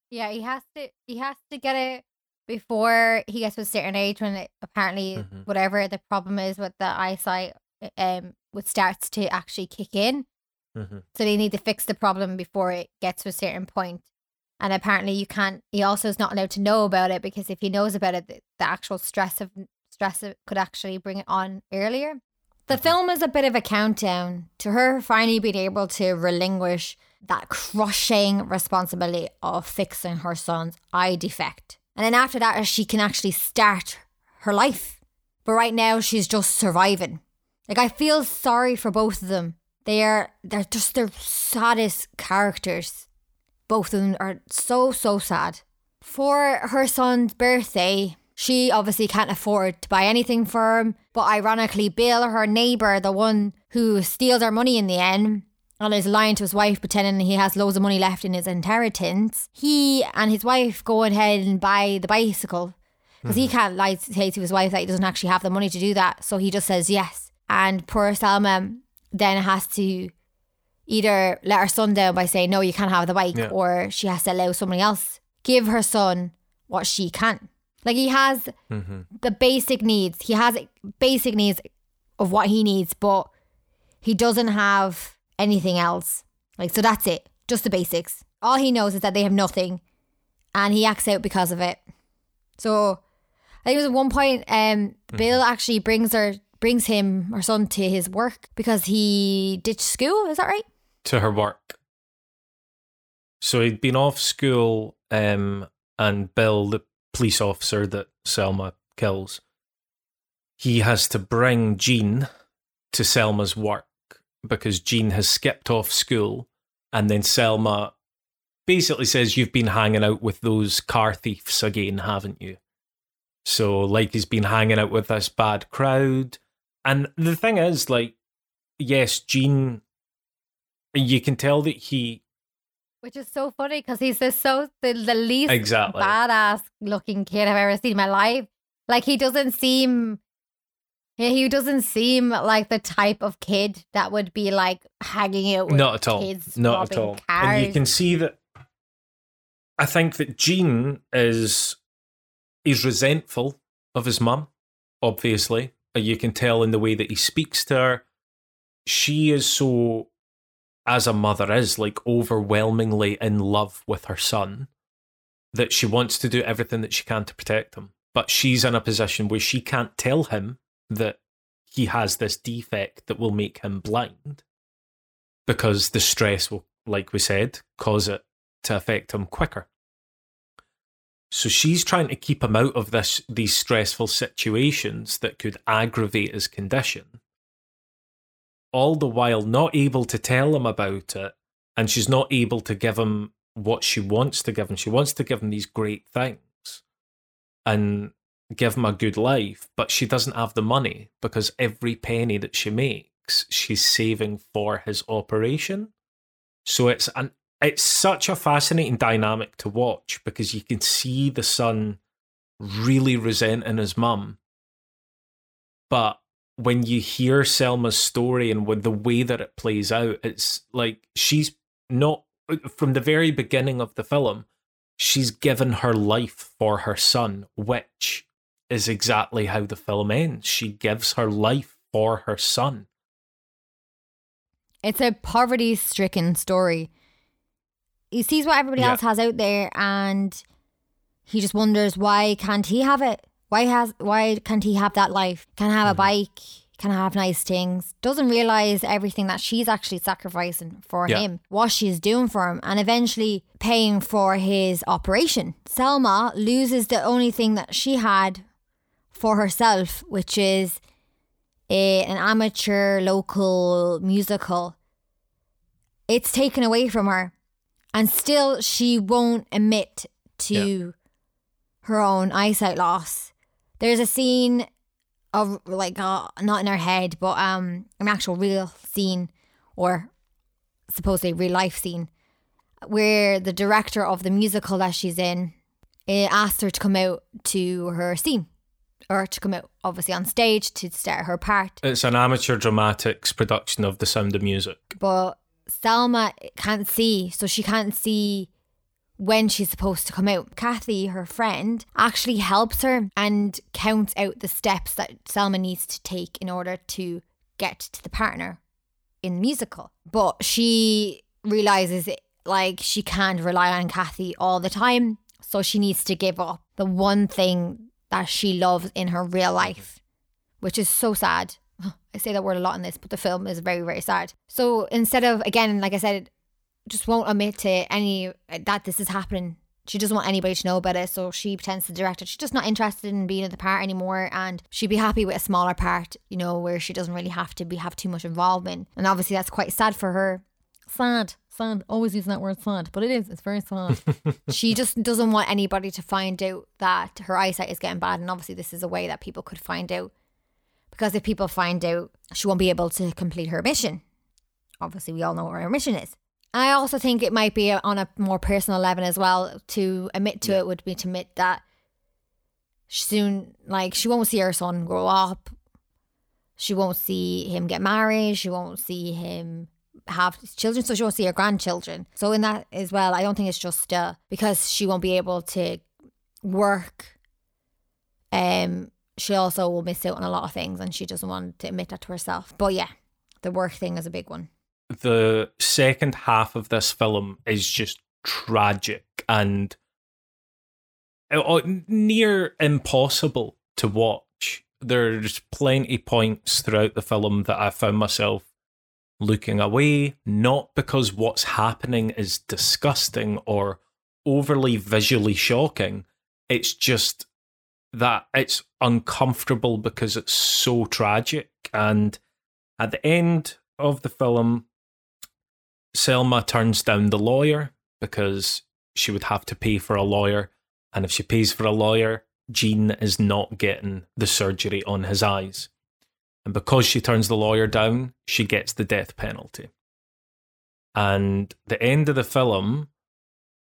Yeah, he has to. He has to get it before he gets to a certain age when it, apparently Mhm. whatever the problem is with the eyesight, um, would starts to actually kick in. Mm-hmm. So they need to fix the problem before it gets to a certain point. And apparently, you can't. He also is not allowed to know about it because if he knows about it, the, the actual stress of stress could actually bring it on earlier. The film is a bit of a countdown to her finally being able to relinquish that crushing responsibility of fixing her son's eye defect. And then after that, she can actually start her life. But right now, she's just surviving. Like I feel sorry for both of them. They are they're just their saddest characters. Both of them are so so sad. For her son's birthday, she obviously can't afford to buy anything for him. But ironically, Bill, her neighbor, the one who steals her money in the end, and is lying to his wife, pretending he has loads of money left in his inheritance, he and his wife go ahead and buy the bicycle because he hmm. can't lie say to his wife that he doesn't actually have the money to do that. So he just says yes. And poor Selma then has to either let her son down by saying, no, you can't have the bike, Yeah. or she has to allow somebody else give her son what she can. Like he has Mm-hmm. the basic needs. He has basic needs of what he needs, but he doesn't have anything else. Like, so that's it. Just the basics. All he knows is that they have nothing and he acts out because of it. So I think it was at one point, um, Bill actually brings her, brings him, her son, to his work because he ditched school. Is that right? to her work. So he'd been off school, um, and Bill, police officer that Selma kills, he has to bring Gene to Selma's work because Gene has skipped off school, and then Selma basically says, You've been hanging out with those car thieves again, haven't you? So, like, he's been hanging out with this bad crowd. And the thing is, like, yes, Gene you can tell that he Which is so funny because he's the so the, the least Exactly. badass looking kid I've ever seen in my life. Like he doesn't seem yeah, he doesn't seem like the type of kid that would be like hanging out with not at all kids not at all cars. and you can see that i think that gene is he's resentful of his mum obviously you can tell in the way that he speaks to her she is so as a mother is like overwhelmingly in love with her son that she wants to do everything that she can to protect him but she's in a position where she can't tell him that he has this defect that will make him blind because the stress will, like we said, cause it to affect him quicker. So she's trying to keep him out of this these stressful situations that could aggravate his condition. All the while not able to tell him about it, and she's not able to give him what she wants to give him. She wants to give him these great things and give him a good life, but she doesn't have the money because every penny that she makes, she's saving for his operation. So it's an it's such a fascinating dynamic to watch because you can see the son really resenting his mum. But when you hear Selma's story and with the way that it plays out, it's like she's not from the very beginning of the film, she's given her life for her son, which is exactly how the film ends. She gives her life for her son. It's a poverty stricken story. He sees what everybody Yeah. else has out there and he just wonders why can't he have it? Why has why can't he have that life? Can have a mm-hmm. bike, can have nice things. Doesn't realize everything that she's actually sacrificing for Yeah. him, what she's doing for him, and eventually paying for his operation. Selma loses the only thing that she had for herself, which is a, an amateur local musical. It's taken away from her, and still she won't admit to her own eyesight loss. There's a scene of like uh, not in her head, but um, an actual real scene, or supposedly real life scene, where the director of the musical that she's in eh, asked her to come out to her scene, or to come out obviously on stage to start her part. It's an amateur dramatics production of The Sound of Music. but Selma can't see, so she can't see when she's supposed to come out. Kathy, her friend, actually helps her and counts out the steps that Selma needs to take in order to get to the partner in the musical. But she realizes it, like she can't rely on Kathy all the time, so she needs to give up the one thing that she loves in her real life which is so sad. I say that word a lot in this, but the film is very, very sad. So instead of, again, like I said, just won't admit to any uh, that this is happening. She doesn't want anybody to know about it, so she pretends to direct it. She's just not interested in being in the part anymore, and she'd be happy with a smaller part, you know, where she doesn't really have to be have too much involvement. And obviously, that's quite sad for her. Sad, sad. Always using that word sad, but it is. It's very sad. she just doesn't want anybody to find out that her eyesight is getting bad, and obviously, this is a way that people could find out because if people find out, she won't be able to complete her mission. Obviously, we all know what her mission is. I also think it might be on a more personal level as well. To admit to it would be to admit that soon like she won't see her son grow up. She won't see him get married. She won't see him have children, so she won't see her grandchildren. So in that as well, I don't think it's just uh, because she won't be able to work. Um, she also will miss out on a lot of things, and she doesn't want to admit that to herself. But yeah, the work thing is a big one. The second half of this film is just tragic and uh, near impossible to watch. There's plenty points throughout the film that I found myself looking away, not because what's happening is disgusting or overly visually shocking. It's just that it's uncomfortable because it's so tragic. And at the end of the film, Selma turns down the lawyer because she would have to pay for a lawyer. And if she pays for a lawyer, Gene is not getting the surgery on his eyes. And because she turns the lawyer down, she gets the death penalty. And the end of the film,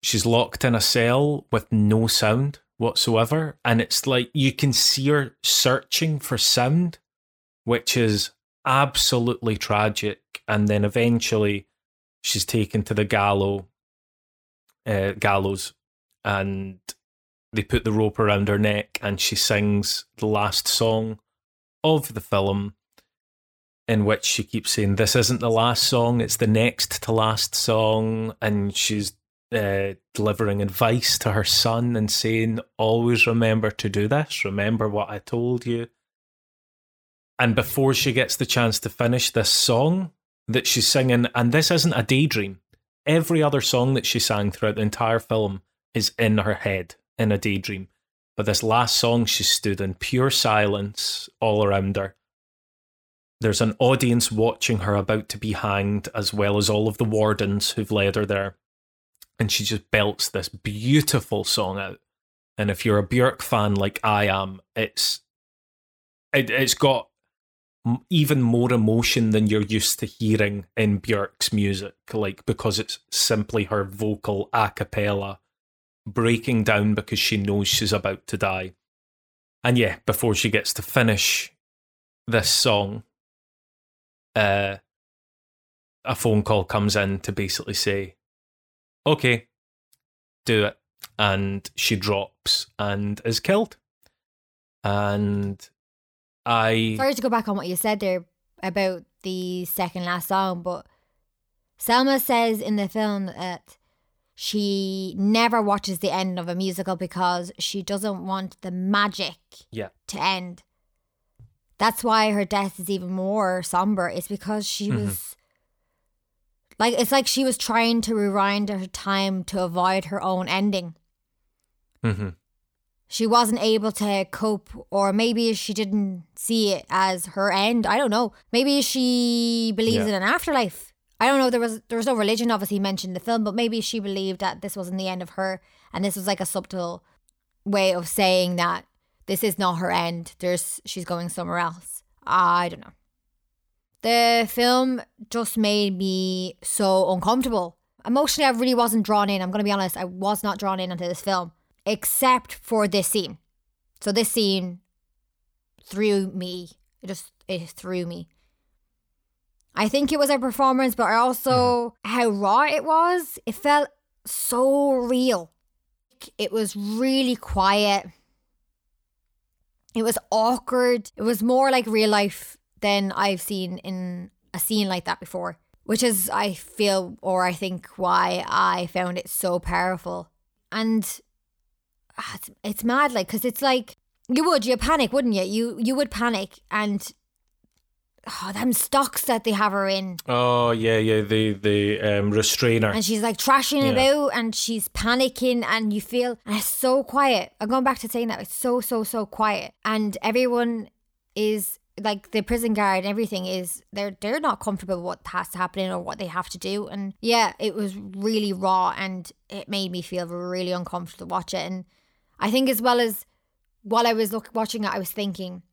she's locked in a cell with no sound whatsoever. And it's like you can see her searching for sound, which is absolutely tragic. And then eventually she's taken to the gallows, uh, gallows, and they put the rope around her neck, and she sings the last song of the film, in which she keeps saying, "This isn't the last song; it's the next to last song," and she's uh, delivering advice to her son and saying, "Always remember to do this. Remember what I told you." And before she gets the chance to finish this song that she's singing, and this isn't a daydream, every other song that she sang throughout the entire film is in her head in a daydream. But this last song, she stood in pure silence all around her. There's an audience watching her about to be hanged, as well as all of the wardens who've led her there. And she just belts this beautiful song out. And if you're a Björk fan like I am, it's it, it's got even more emotion than you're used to hearing in Björk's music, like because it's simply her vocal a cappella breaking down because she knows she's about to die. And yeah, before she gets to finish this song, uh, a phone call comes in to basically say, okay, do it. And she drops and is killed. And I. Sorry to go back on what you said there about the second last song, but Selma says in the film that she never watches the end of a musical because she doesn't want the magic Yeah. to end. That's why her death is even more somber. It's because she Mhm. was like it's like she was trying to rewind her time to avoid her own ending. hmm She wasn't able to cope, or maybe she didn't see it as her end. I don't know. Maybe she believes Yeah. in an afterlife. I don't know. There was there was no religion obviously mentioned in the film, but maybe she believed that this wasn't the end of her, and this was like a subtle way of saying that this is not her end. There's she's going somewhere else. I don't know. The film just made me so uncomfortable. Emotionally, I really wasn't drawn in. I'm going to be honest. I was not drawn in into this film, except for this scene. So this scene threw me. It just it threw me. I think it was a performance, but I also mm-hmm. how raw it was. It felt so real. It was really quiet. It was awkward. It was more like real life than I've seen in a scene like that before, which is, I feel, or I think, why I found it so powerful. And it's, it's mad, like, because it's like, you would, you panic, wouldn't you? You you would panic, and oh, them stocks that they have her in, Oh yeah, yeah. The the um, restrainer. and she's like trashing Yeah. about, and she's panicking, and you feel, and it's so quiet. I'm going back to saying that it's so so so quiet, and everyone is like the prison guard and everything is they're they're not comfortable with what has to happen or what they have to do and yeah it was really raw and it made me feel really uncomfortable to watch it and i think as well as while i was look, watching it i was thinking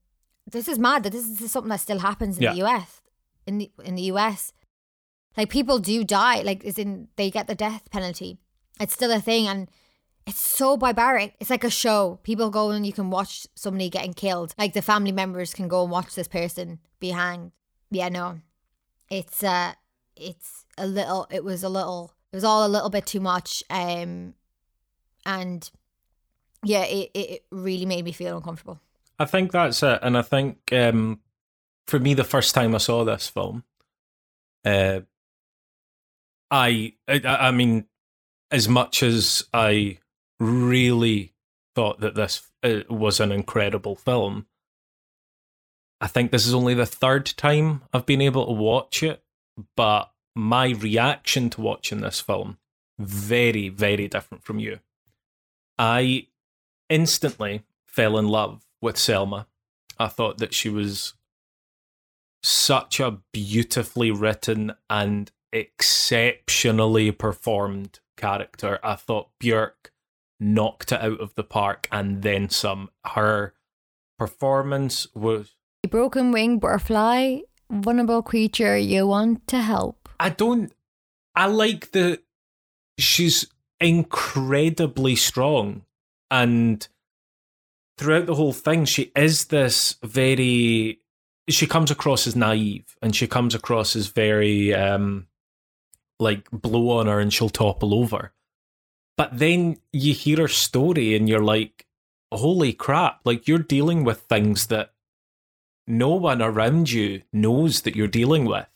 this is mad that this is something that still happens in Yeah. the us in the in the us like people do die like is in they get the death penalty it's still a thing and it's so barbaric. It's like a show. People go and you can watch somebody getting killed. Like the family members can go and watch this person be hanged. Yeah, no. It's uh it's a little it was a little it was all a little bit too much. Um and yeah, it, it really made me feel uncomfortable. I think that's it, and I think um, for me, the first time I saw this film, uh, I, I I mean, as much as I really thought that this uh, was an incredible film, I think this is only the third time I've been able to watch it, but my reaction to watching this film very very different from you. I instantly fell in love with Selma. I thought that she was such a beautifully written and exceptionally performed character. I thought Björk knocked it out of the park and then some. Her performance was. A broken wing butterfly, vulnerable creature you want to help. I don't. I like the. She's incredibly strong and throughout the whole thing, she is this very. She comes across as naive, and she comes across as very um, like blow on her, and she'll topple over. But then you hear her story, and you're like, "Holy crap!" Like you're dealing with things that no one around you knows that you're dealing with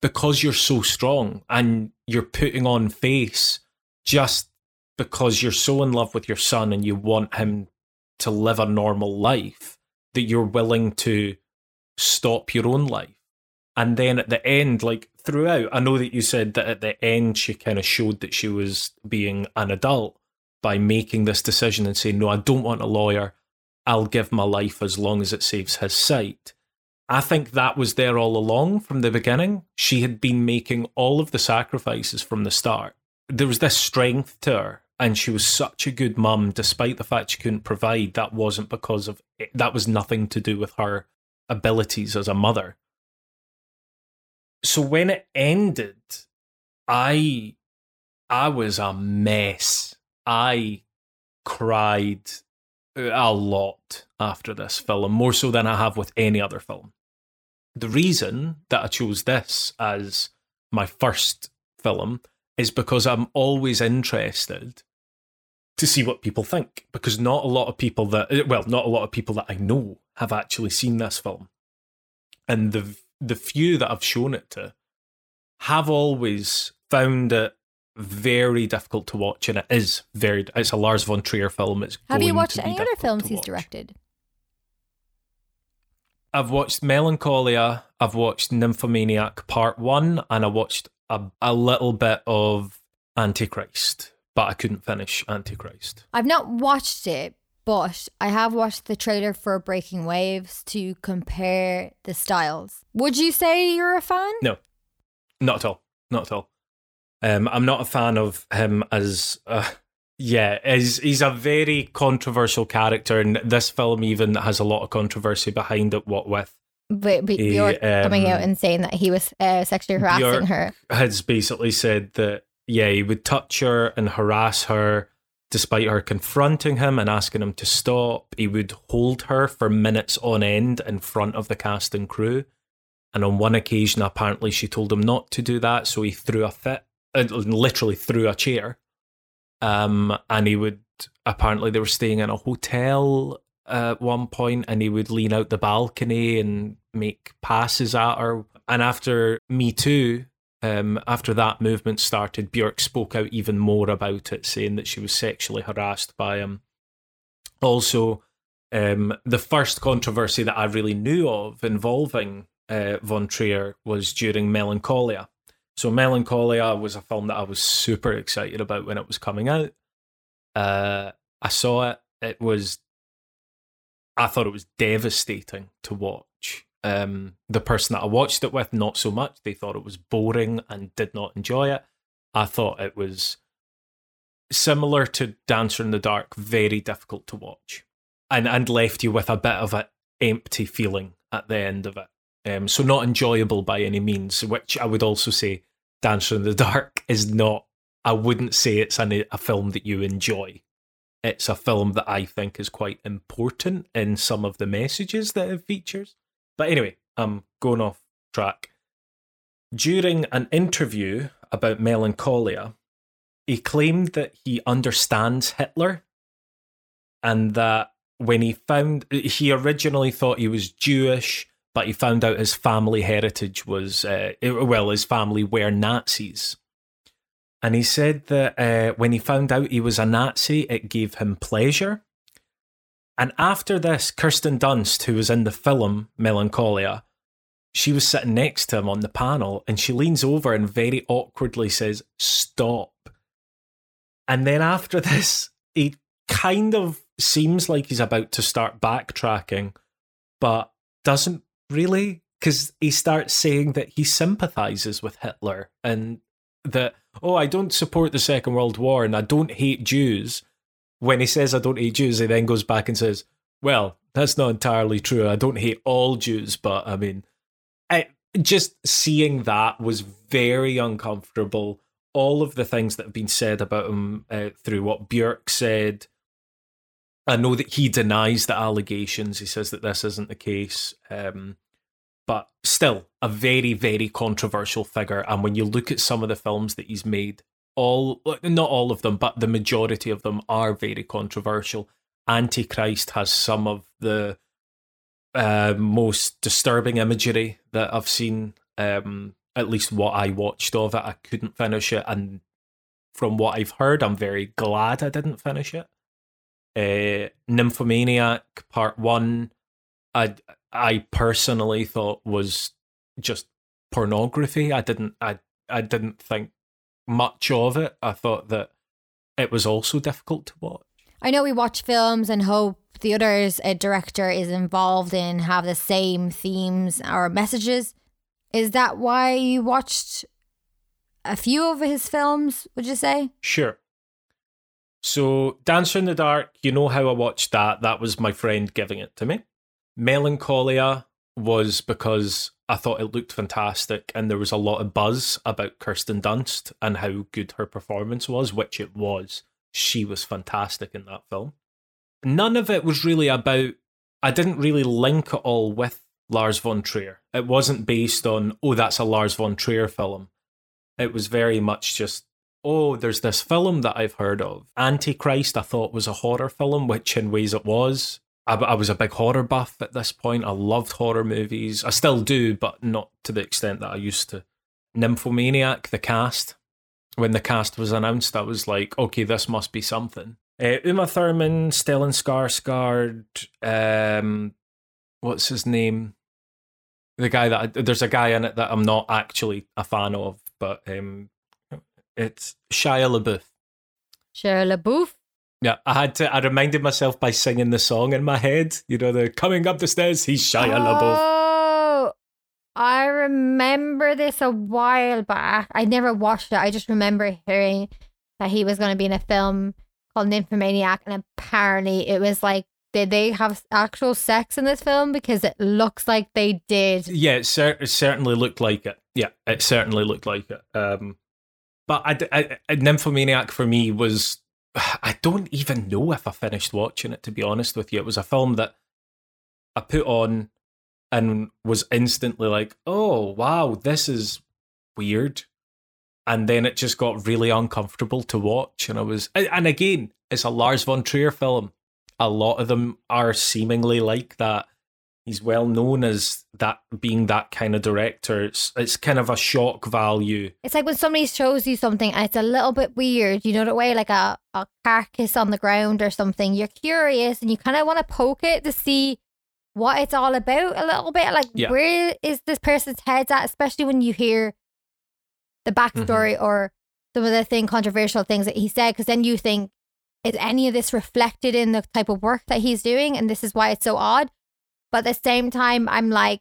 because you're so strong and you're putting on face just because you're so in love with your son and you want him to live a normal life that you're willing to stop your own life. And then at the end, like throughout, I know that you said that at the end she kind of showed that she was being an adult by making this decision and saying, No, I don't want a lawyer. I'll give my life as long as it saves his sight. I think that was there all along from the beginning. She had been making all of the sacrifices from the start. There was this strength to her and she was such a good mum despite the fact she couldn't provide that wasn't because of it. that was nothing to do with her abilities as a mother so when it ended i i was a mess i cried a lot after this film more so than i have with any other film the reason that i chose this as my first film is because i'm always interested to see what people think because not a lot of people that eh, well not a lot of people that I know have actually seen this film and the the few that I've shown it to have always found it very difficult to watch and it is very it's a Lars von Trier film it's Have you watched any other films he's watch. directed? I've watched Melancholia I've watched Nymphomaniac part 1 and I watched a, a little bit of Antichrist but I couldn't finish Antichrist I've not watched it, but I have watched the trailer for Breaking Waves to compare the styles. Would you say you're a fan? No, not at all. Not at all. Um, I'm not a fan of him as. Uh, yeah, he's he's a very controversial character, and this film even has a lot of controversy behind it. What with But, but He, you're coming out um, and saying that he was uh, sexually harassing Björk her. has basically said that yeah, he would touch her and harass her, despite her confronting him and asking him to stop. He would hold her for minutes on end in front of the cast and crew. And on one occasion, apparently, she told him not to do that, so he threw a fit, uh, literally threw a chair. Um, and he would apparently they were staying in a hotel at one point, and he would lean out the balcony and make passes at her. And after Me Too, um, after that movement started, Björk spoke out even more about it, saying that she was sexually harassed by him. Also, um, the first controversy that I really knew of involving uh, Von Trier was during Melancholia. So, Melancholia was a film that I was super excited about when it was coming out. Uh, I saw it. It was, I thought it was devastating to watch. Um, the person that I watched it with, not so much. They thought it was boring and did not enjoy it. I thought it was similar to Dancer in the Dark, very difficult to watch, and and left you with a bit of an empty feeling at the end of it. Um, so not enjoyable by any means. Which I would also say, Dancer in the Dark is not. I wouldn't say it's an, a film that you enjoy. it's a film that I think is quite important in some of the messages that it features. But anyway, I'm going off track. During an interview about melancholia, he claimed that he understands Hitler and that when he found he originally thought he was Jewish, but he found out his family heritage was uh, well, his family were Nazis. And he said that uh, when he found out he was a Nazi, it gave him pleasure. And after this, Kirsten Dunst, who was in the film Melancholia, she was sitting next to him on the panel and she leans over and very awkwardly says, Stop. And then after this, he kind of seems like he's about to start backtracking, but doesn't really, because he starts saying that he sympathizes with Hitler and that, oh, I don't support the Second World War and I don't hate Jews. When he says, I don't hate Jews, he then goes back and says, well, that's not entirely true. I don't hate all Jews, but I mean, I, just seeing that was very uncomfortable. All of the things that have been said about him uh, through what Björk said, I know that he denies the allegations. He says that this isn't the case. Um, but still, a very, very controversial figure. And when you look at some of the films that he's made, all, not all of them, but the majority of them are very controversial. Antichrist has some of the uh, most disturbing imagery that I've seen. Um, at least what I watched of it, I couldn't finish it. And from what I've heard, I'm very glad I didn't finish it uh, Nymphomaniac Part One, I I personally thought was just pornography. I didn't I I didn't think much of it. I thought that it was also difficult to watch. I know we watch films and hope the others a director is involved in have the same themes or messages. Is that why you watched a few of his films, would you say? Sure. So, Dancer in the Dark, you know how I watched that. That was my friend giving it to me. Melancholia was because I thought it looked fantastic and there was a lot of buzz about Kirsten Dunst and how good her performance was, which it was. She was fantastic in that film. None of it was really about, I didn't really link it all with Lars von Trier. It wasn't based on, oh, that's a Lars von Trier film. It was very much just oh, there's this film that I've heard of. Antichrist, I thought was a horror film, which in ways it was. I, I, was a big horror buff at this point. I loved horror movies. I still do, but not to the extent that I used to. Nymphomaniac, the cast. When the cast was announced, I was like, okay, this must be something. Uh, Uma Thurman, Stellan Skarsgård, um, what's his name? The guy that I, there's a guy in it that I'm not actually a fan of, but um, it's Shia LaBeouf. Shia LaBeouf. Yeah, I had to. I reminded myself by singing the song in my head. You know, the coming up the stairs. He's Shia LaBeouf. Oh, I remember this a while back. I never watched it. I just remember hearing that he was going to be in a film called Nymphomaniac, and apparently it was like, did they have actual sex in this film? Because it looks like they did. Yeah, it, cer- it certainly looked like it. Yeah, it certainly looked like it. Um, but I, I, I, Nymphomaniac for me was I don't even know if I finished watching it to be honest with you. It was a film that I put on and was instantly like, "Oh, wow, this is weird." And then it just got really uncomfortable to watch and I was and again, it's a Lars von Trier film. A lot of them are seemingly like that he's well known as that being that kind of director. It's it's kind of a shock value. It's like when somebody shows you something and it's a little bit weird, you know the way like a, a carcass on the ground or something. You're curious and you kind of want to poke it to see what it's all about a little bit. Like Yeah. where is this person's head at? Especially when you hear the mm-hmm. backstory or some of the thing controversial things that he said, because then you think, is any of this reflected in the type of work that he's doing? And this is why it's so odd. But at the same time, I'm like,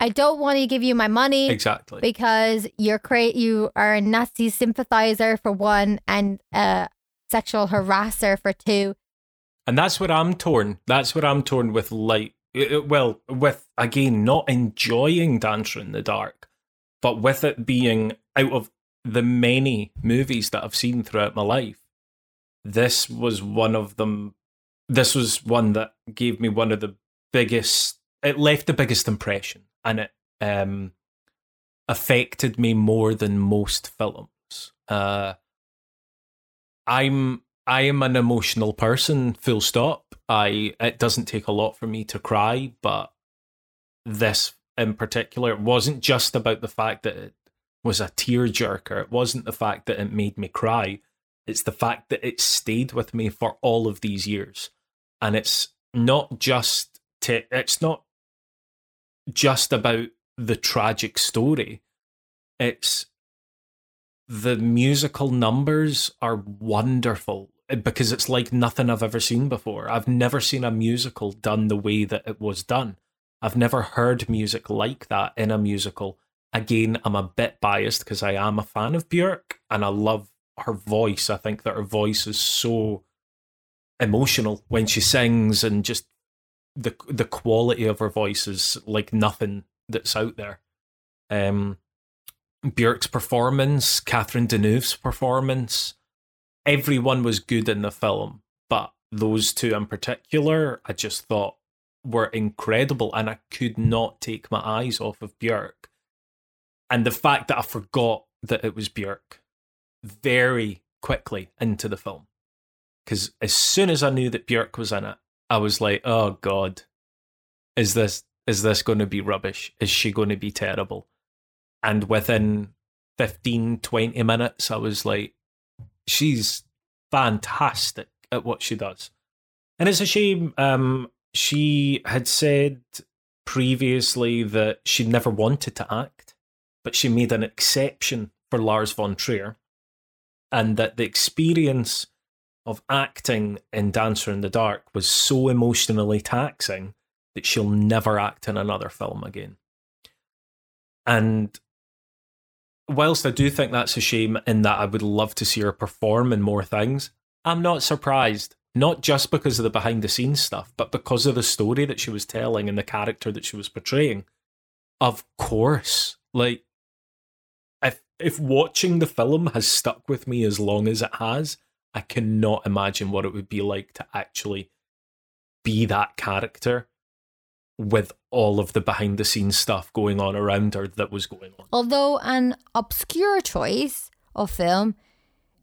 I don't want to give you my money Exactly. because you're cra- you are a Nazi sympathizer for one and a sexual harasser for two. And that's what I'm torn. That's what I'm torn with light. uh, Well, with again not enjoying Dancer in the Dark, but with it being out of the many movies that I've seen throughout my life, this was one of them. This was one that gave me one of the biggest. It left the biggest impression, and it um, affected me more than most films. Uh, I'm I am an emotional person. Full stop. I it doesn't take a lot for me to cry, but this in particular it wasn't just about the fact that it was a tearjerker. It wasn't the fact that it made me cry. It's the fact that it stayed with me for all of these years, and it's not just it's not just about the tragic story. It's the musical numbers are wonderful eh, because it's like nothing I've ever seen before. I've never seen a musical done the way that it was done. I've never heard music like that in a musical. Again, I'm a bit biased because I am a fan of Björk and I love her voice. I think that her voice is so emotional when she sings and just the the quality of her voice is like nothing that's out there. Um Björk's performance, Catherine Deneuve's performance, everyone was good in the film, but those two in particular, I just thought were incredible, and I could not take my eyes off of Björk. And the fact that I forgot that it was Björk very quickly into the film, because as soon as I knew that Björk was in it, I was like, "Oh God, is this is this going to be rubbish? Is she going to be terrible?" and within 15 20 minutes i was like she's fantastic at what she does and it's a shame um she had said previously that she never wanted to act but she made an exception for lars von trier and that the experience of acting in dancer in the dark was so emotionally taxing that she'll never act in another film again and whilst I do think that's a shame in that I would love to see her perform in more things, I'm not surprised. Not just because of the behind the scenes stuff, but because of the story that she was telling and the character that she was portraying. Of course. Like if if watching the film has stuck with me as long as it has, I cannot imagine what it would be like to actually be that character with all of the behind the scenes stuff going on around her that was going on. Although an obscure choice of film,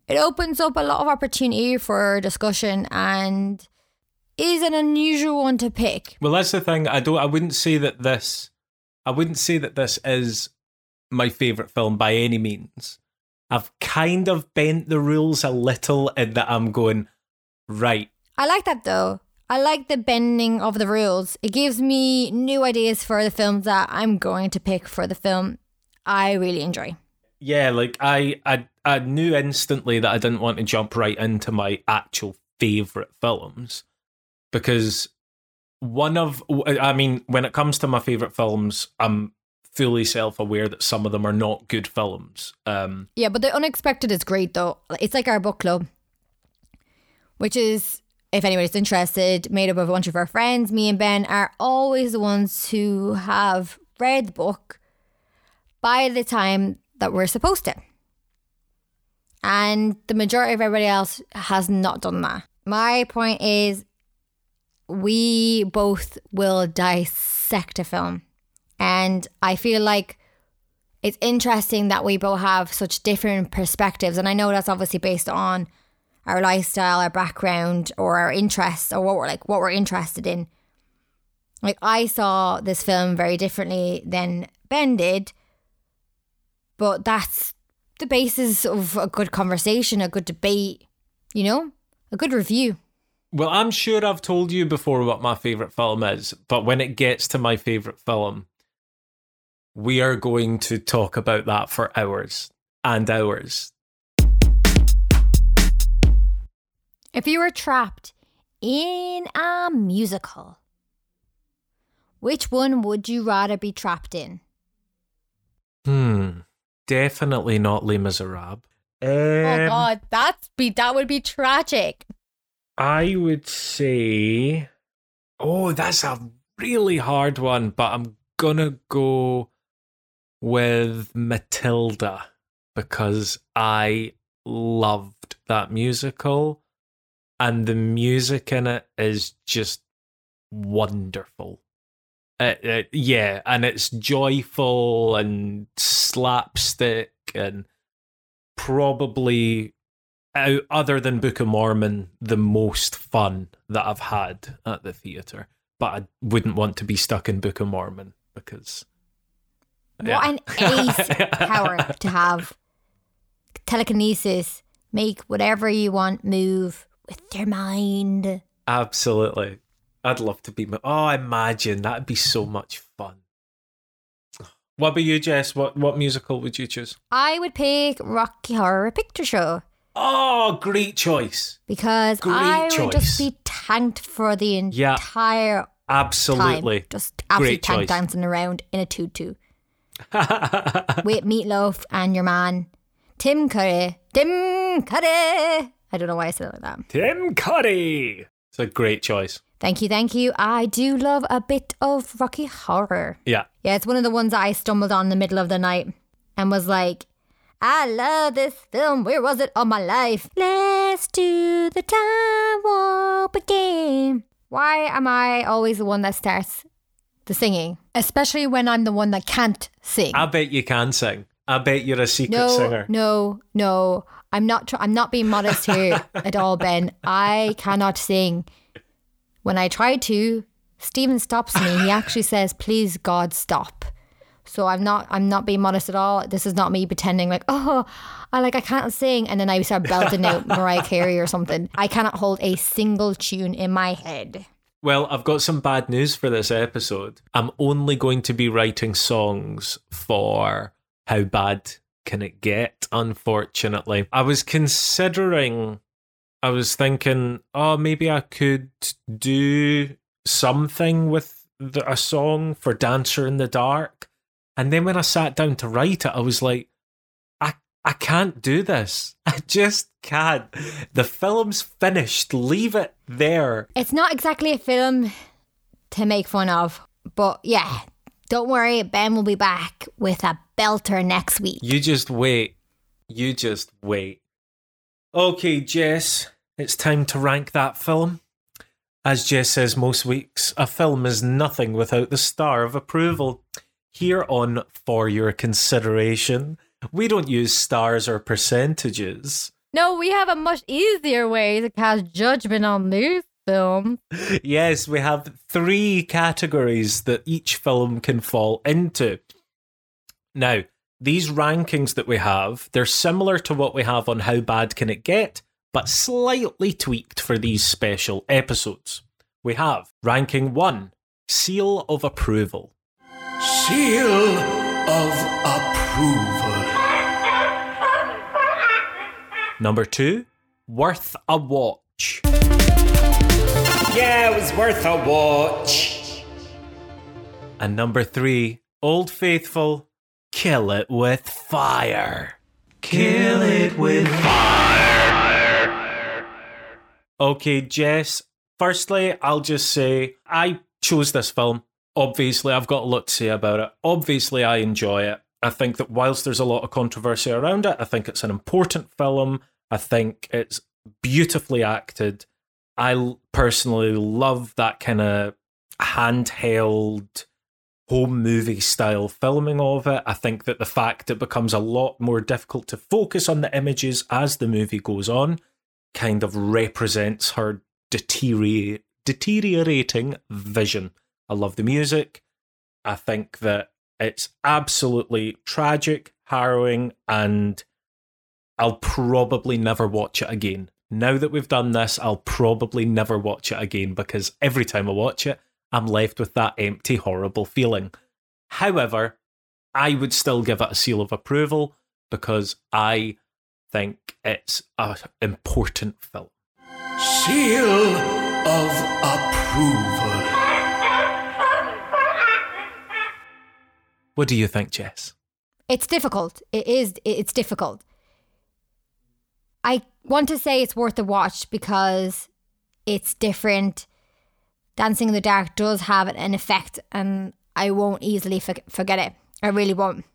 it opens up a lot of opportunity for discussion and is an unusual one to pick. Well, that's the thing. I don't. I wouldn't say that this. I wouldn't say that this is my favorite film by any means. I've kind of bent the rules a little in that I'm going right. I like that though. I like the bending of the rules. It gives me new ideas for the films that I'm going to pick for the film I really enjoy. Yeah, like I, I, I knew instantly that I didn't want to jump right into my actual favorite films because one of, I mean, when it comes to my favorite films, I'm fully self-aware that some of them are not good films. Um, Yeah, but The Unexpected is great though. It's like our book club, which is, if anybody's interested, made up of a bunch of our friends. Me and Ben are always the ones who have read the book by the time that we're supposed to. And the majority of everybody else has not done that. My point is, we both will dissect a film. And I feel like it's interesting that we both have such different perspectives. And I know that's obviously based on our lifestyle, our background, or our interests, or what we're like, what we're interested in. Like I saw this film very differently than Ben did, but that's the basis of a good conversation, a good debate, you know, a good review. well, I'm sure I've told you before what my favorite film is, but when it gets to my favorite film, we are going to talk about that for hours and hours. If you were trapped in a musical, which one would you rather be trapped in? Hmm. Definitely not Les Miserables. oh Um, God, that's be that would be tragic. I would say, oh, that's a really hard one, but I'm gonna go with Matilda because I loved that musical. and the music in it is just wonderful. Uh, uh, yeah, and it's joyful and slapstick and probably other than Book of Mormon, the most fun that I've had at the theater. But I wouldn't want to be stuck in Book of Mormon because What an ace power to have. Telekinesis, make whatever you want move with your mind. Absolutely. I'd love to be. Oh, imagine that'd be so much fun. What about you, Jess? What what musical would you choose? I would pick Rocky Horror Picture Show Oh, great choice. because Great I would just be tanked for the Yeah. entire Absolutely. time. Just absolutely tank choice. dancing around in a tutu with Meatloaf and your man, Tim Curry. Tim Curry! I don't know why I said it like that. Tim Curry. It's a great choice. Thank you, thank you. I do love a bit of Rocky Horror. Yeah. Yeah, it's one of the ones that I stumbled on in the middle of the night and was like, I love this film. Where was it all my life? Let's do the time warp again. Why am I always the one that starts the singing? Especially when I'm the one that can't sing. I bet you can sing. I bet you're a secret no, singer. no, no. I'm not. Tr- I'm not being modest here at all, Ben. I cannot sing. When I try to, Stephen stops me. He actually says, "Please, God, stop." So I'm not. I'm not being modest at all. This is not me pretending like, oh, I like I can't sing, and then I start belting out Mariah Carey or something. I cannot hold a single tune in my head. Well, I've got some bad news for this episode. I'm only going to be writing songs for How Bad Can It Get, unfortunately. I was considering, I was thinking, oh, maybe I could do something with the, a song for Dancer in the Dark. And then when I sat down to write it, I was like, I, can't do this. I just can't. The film's finished. Leave it there. It's not exactly a film to make fun of, but yeah, don't worry. Ben will be back with a belter next week. You just wait. You just wait. Okay, Jess, it's time to rank that film. As Jess says most weeks, a film is nothing without the star of approval. Here on For Your Consideration, we don't use stars or percentages. No, we have a much easier way to cast judgment on these films. Yes, we have three categories that each film can fall into. Now, these rankings that we have, they're similar to what we have on How Bad Can It Get, but slightly tweaked for these special episodes. We have ranking one, Seal of Approval. Seal of approval. Number two, Worth a Watch. Yeah, it was worth a watch. And number three, Old Faithful, Kill It with Fire. Kill it with fire. Okay, Jess. Firstly, I'll just say I chose this film. Obviously, I've got a lot to say about it. Obviously, I enjoy it. I think that whilst there's a lot of controversy around it, I think it's an important film. I think it's beautifully acted. I personally love that kind of handheld home movie style filming of it. I think that the fact it becomes a lot more difficult to focus on the images as the movie goes on kind of represents her deteriorating vision. I love the music. I think that it's absolutely tragic, harrowing, and I'll probably never watch it again. Now that we've done this, I'll probably never watch it again because every time I watch it, I'm left with that empty, horrible feeling. However, I would still give it a seal of approval because I think it's an important film. Seal of approval. What do you think, Jess? It's difficult. It is. It's difficult. I want to say it's worth a watch because it's different. Dancing in the Dark does have an effect, and I won't easily forget it. I really won't.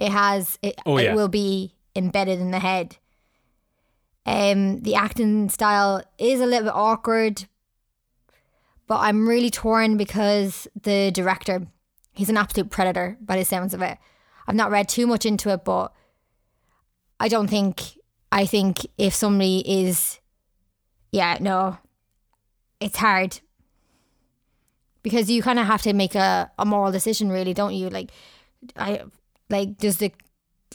It has. It, Oh, yeah. it will be embedded in the head. Um, the acting style is a little bit awkward, but I'm really torn because the director, he's an absolute predator by the sounds of it. I've not read too much into it, but I don't think, I think if somebody is, yeah, no, it's hard because you kind of have to make a, a moral decision, really, don't you? Like, I, like, there's the,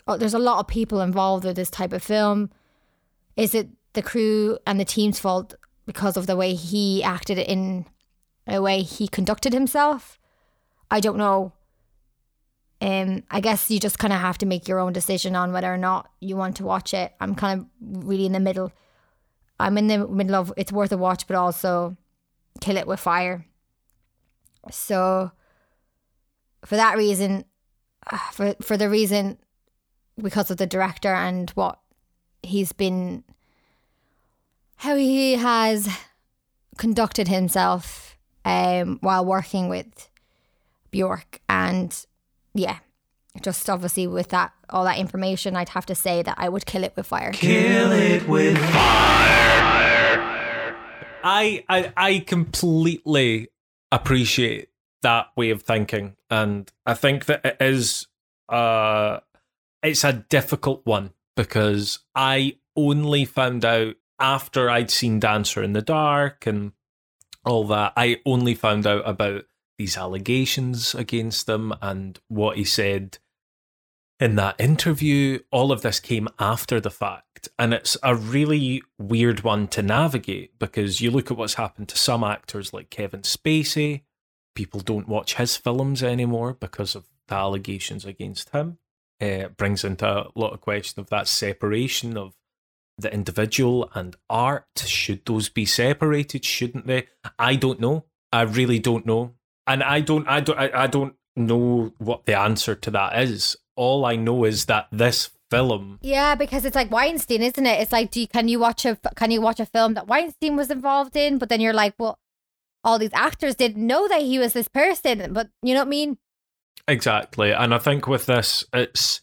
oh, there's a lot of people involved with this type of film. Is it the crew and the team's fault because of the way he acted in a way he conducted himself? I don't know. Um, I guess you just kind of have to make your own decision on whether or not you want to watch it. I'm kind of really in the middle. I'm in the middle of it's worth a watch, but also kill it with fire. So, for that reason, for for the reason because of the director and what he's been, how he has conducted himself um, while working with Bjork, and yeah, just obviously with that all that information, I'd have to say that I would kill it with fire. Kill it with fire. I, I I completely appreciate that way of thinking, and I think that it is uh it's a difficult one because I only found out after I'd seen Dancer in the Dark and all that. I only found out about these allegations against him and what he said in that interview. All of this came after the fact. And it's a really weird one to navigate because you look at what's happened to some actors like Kevin Spacey. People don't watch his films anymore because of the allegations against him. Uh, it brings into a lot of question of that separation of the individual and art. Should those be separated? Shouldn't they? I don't know. I really don't know. And I don't I don't I, I don't know what the answer to that is. All I know is that this film Yeah, because it's like Weinstein, isn't it? It's like, do you, can you watch a can you watch a film that Weinstein was involved in? But then you're like, well, all these actors didn't know that he was this person, but you know what I mean? Exactly. And I think with this, it's.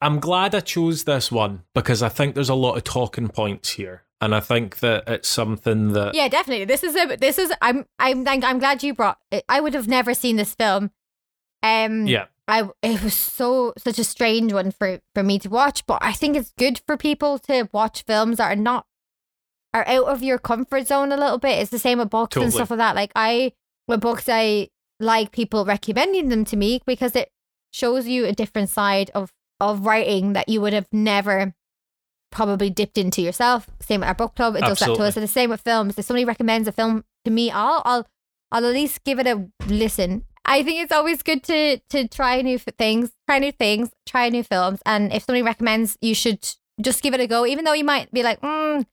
I'm glad I chose this one because I think there's a lot of talking points here. And I think that it's something that. Yeah, definitely. This is a this is I'm I'm I'm, I'm glad you brought. It. I would have never seen this film. Um. Yeah. I it was so such a strange one for for me to watch, but I think it's good for people to watch films that are not are out of your comfort zone a little bit. It's the same with books and stuff like that. Like I with books I like people recommending them to me because it shows you a different side of of writing that you would have never probably dipped into yourself. Same with our book club, it does that to Absolutely. us. And the same with films. If somebody recommends a film to me, I'll I'll I'll at least give it a listen. I think it's always good to to try new things, try new things, try new films. And if somebody recommends, you should just give it a go, even though you might be like, mm,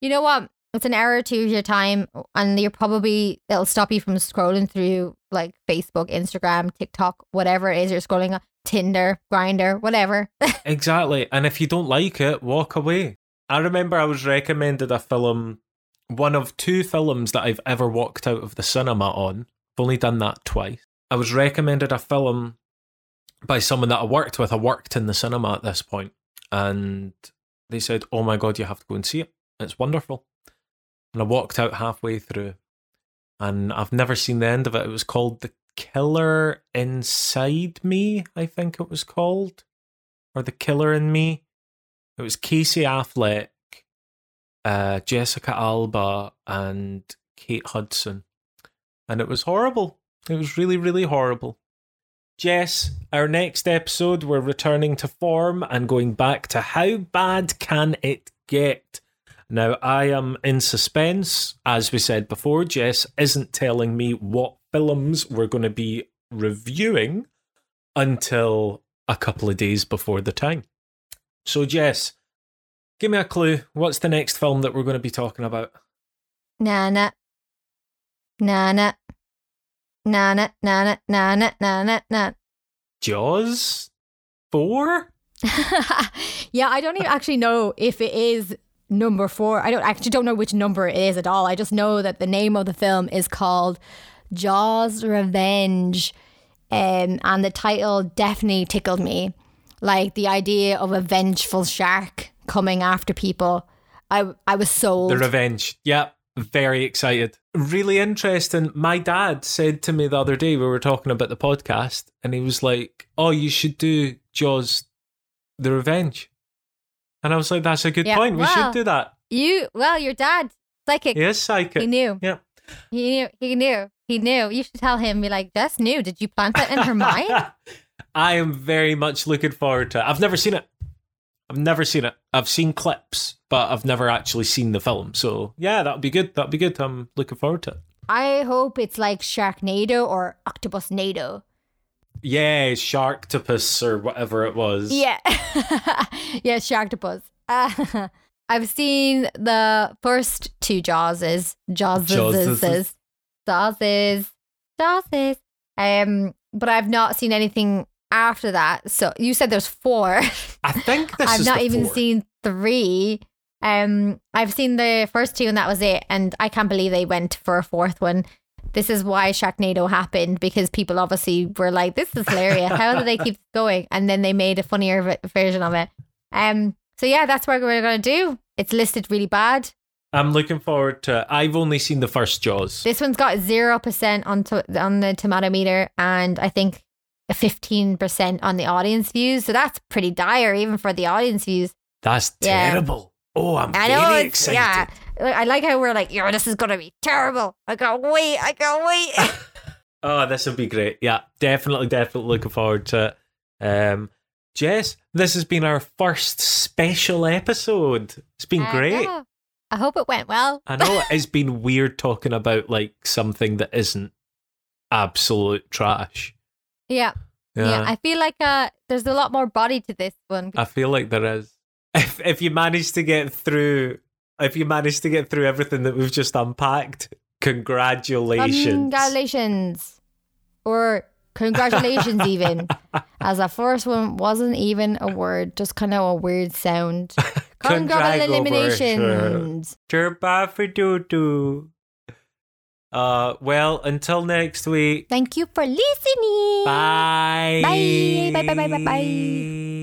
you know what, it's an hour or two of your time, and you're probably it'll stop you from scrolling through like Facebook, Instagram, TikTok, whatever it is you're scrolling on, Tinder, Grindr, whatever. Exactly. And if you don't like it, walk away. I remember I was recommended a film, one of two films that I've ever walked out of the cinema on. I've only done that twice. I was recommended a film by someone that I worked with. I worked in the cinema at this point, and they said, Oh my God, you have to go and see it. It's wonderful. And I walked out halfway through, and I've never seen the end of it. It was called The Killer Inside Me, I think it was called or The Killer in Me. It was Casey Affleck, uh, Jessica Alba, and Kate Hudson. And it was horrible. It was really, really horrible. Jess, our next episode, we're returning to form and going back to how bad can it get? Now, I am in suspense. As we said before, Jess isn't telling me what films we're going to be reviewing until a couple of days before the time. So, Jess, give me a clue. What's the next film that we're going to be talking about? Nana. Nana. Nana, nana, nana, nana, nana. Jaws 4? yeah, I don't even actually know if it is number four. I don't I actually don't know which number it is at all. I just know that the name of the film is called Jaws Revenge. Um, and the title definitely tickled me. Like the idea of a vengeful shark coming after people I I was sold. The Revenge. Yep. Very excited. Really interesting. My dad said to me the other day, we were talking about the podcast, and he was like, Oh, you should do Jaws The Revenge. And I was like, That's a good Yeah, point. We well, should do that. you well, your dad, psychic. He is He knew. Yeah. He knew. He knew. He knew. You should tell him. Be like, Jess knew. Did you plant that in her mind? I am very much looking forward to it. I've never seen it. I've never seen it. I've seen clips, but I've never actually seen the film. So yeah, that'll be good. That'll be good. I'm looking forward to it. I hope it's like Sharknado or Octopus Nado. Yeah, Sharktopus or whatever it was. Yeah. yeah, Sharktopus. Uh, I've seen the first two Jawses. Jawses. Jawses. Jawses. Um, but I've not seen anything after that. So you said there's four. I think this I've not even fourth. seen three. Um, I've seen the first two and that was it. And I can't believe they went for a fourth one. This is why Sharknado happened because people obviously were like, "This is hilarious. How do they keep going?" And then they made a funnier v- version of it. Um, so yeah, that's what we're gonna do. It's listed really bad. I'm looking forward to. I've only seen the first Jaws. This one's got zero percent on to- on the tomato meter, and I think fifteen percent on the audience views. So that's pretty dire, even for the audience views. That's terrible. Oh, I'm I very know it's excited. yeah. Like, I like how we're like, yo, this is gonna be terrible. I can't wait. I can't wait. Oh, this will be great. Yeah, definitely, definitely looking forward to it. Um, Jess, this has been our first special episode. It's been I great. know. I hope it went well. I know it's been weird talking about like something that isn't absolute trash. Yeah, yeah. I feel like uh, there's a lot more body to this one. I feel like there is. If if you manage to get through, if you manage to get through everything that we've just unpacked, congratulations. Congratulations, or congratulations, even as the first one wasn't even a word, just kind of a weird sound. Congratulations. Chirpa-for-doo-doo. Uh, well, until next week. Thank you for listening. Bye. Bye. Bye. Bye. Bye. Bye. Bye.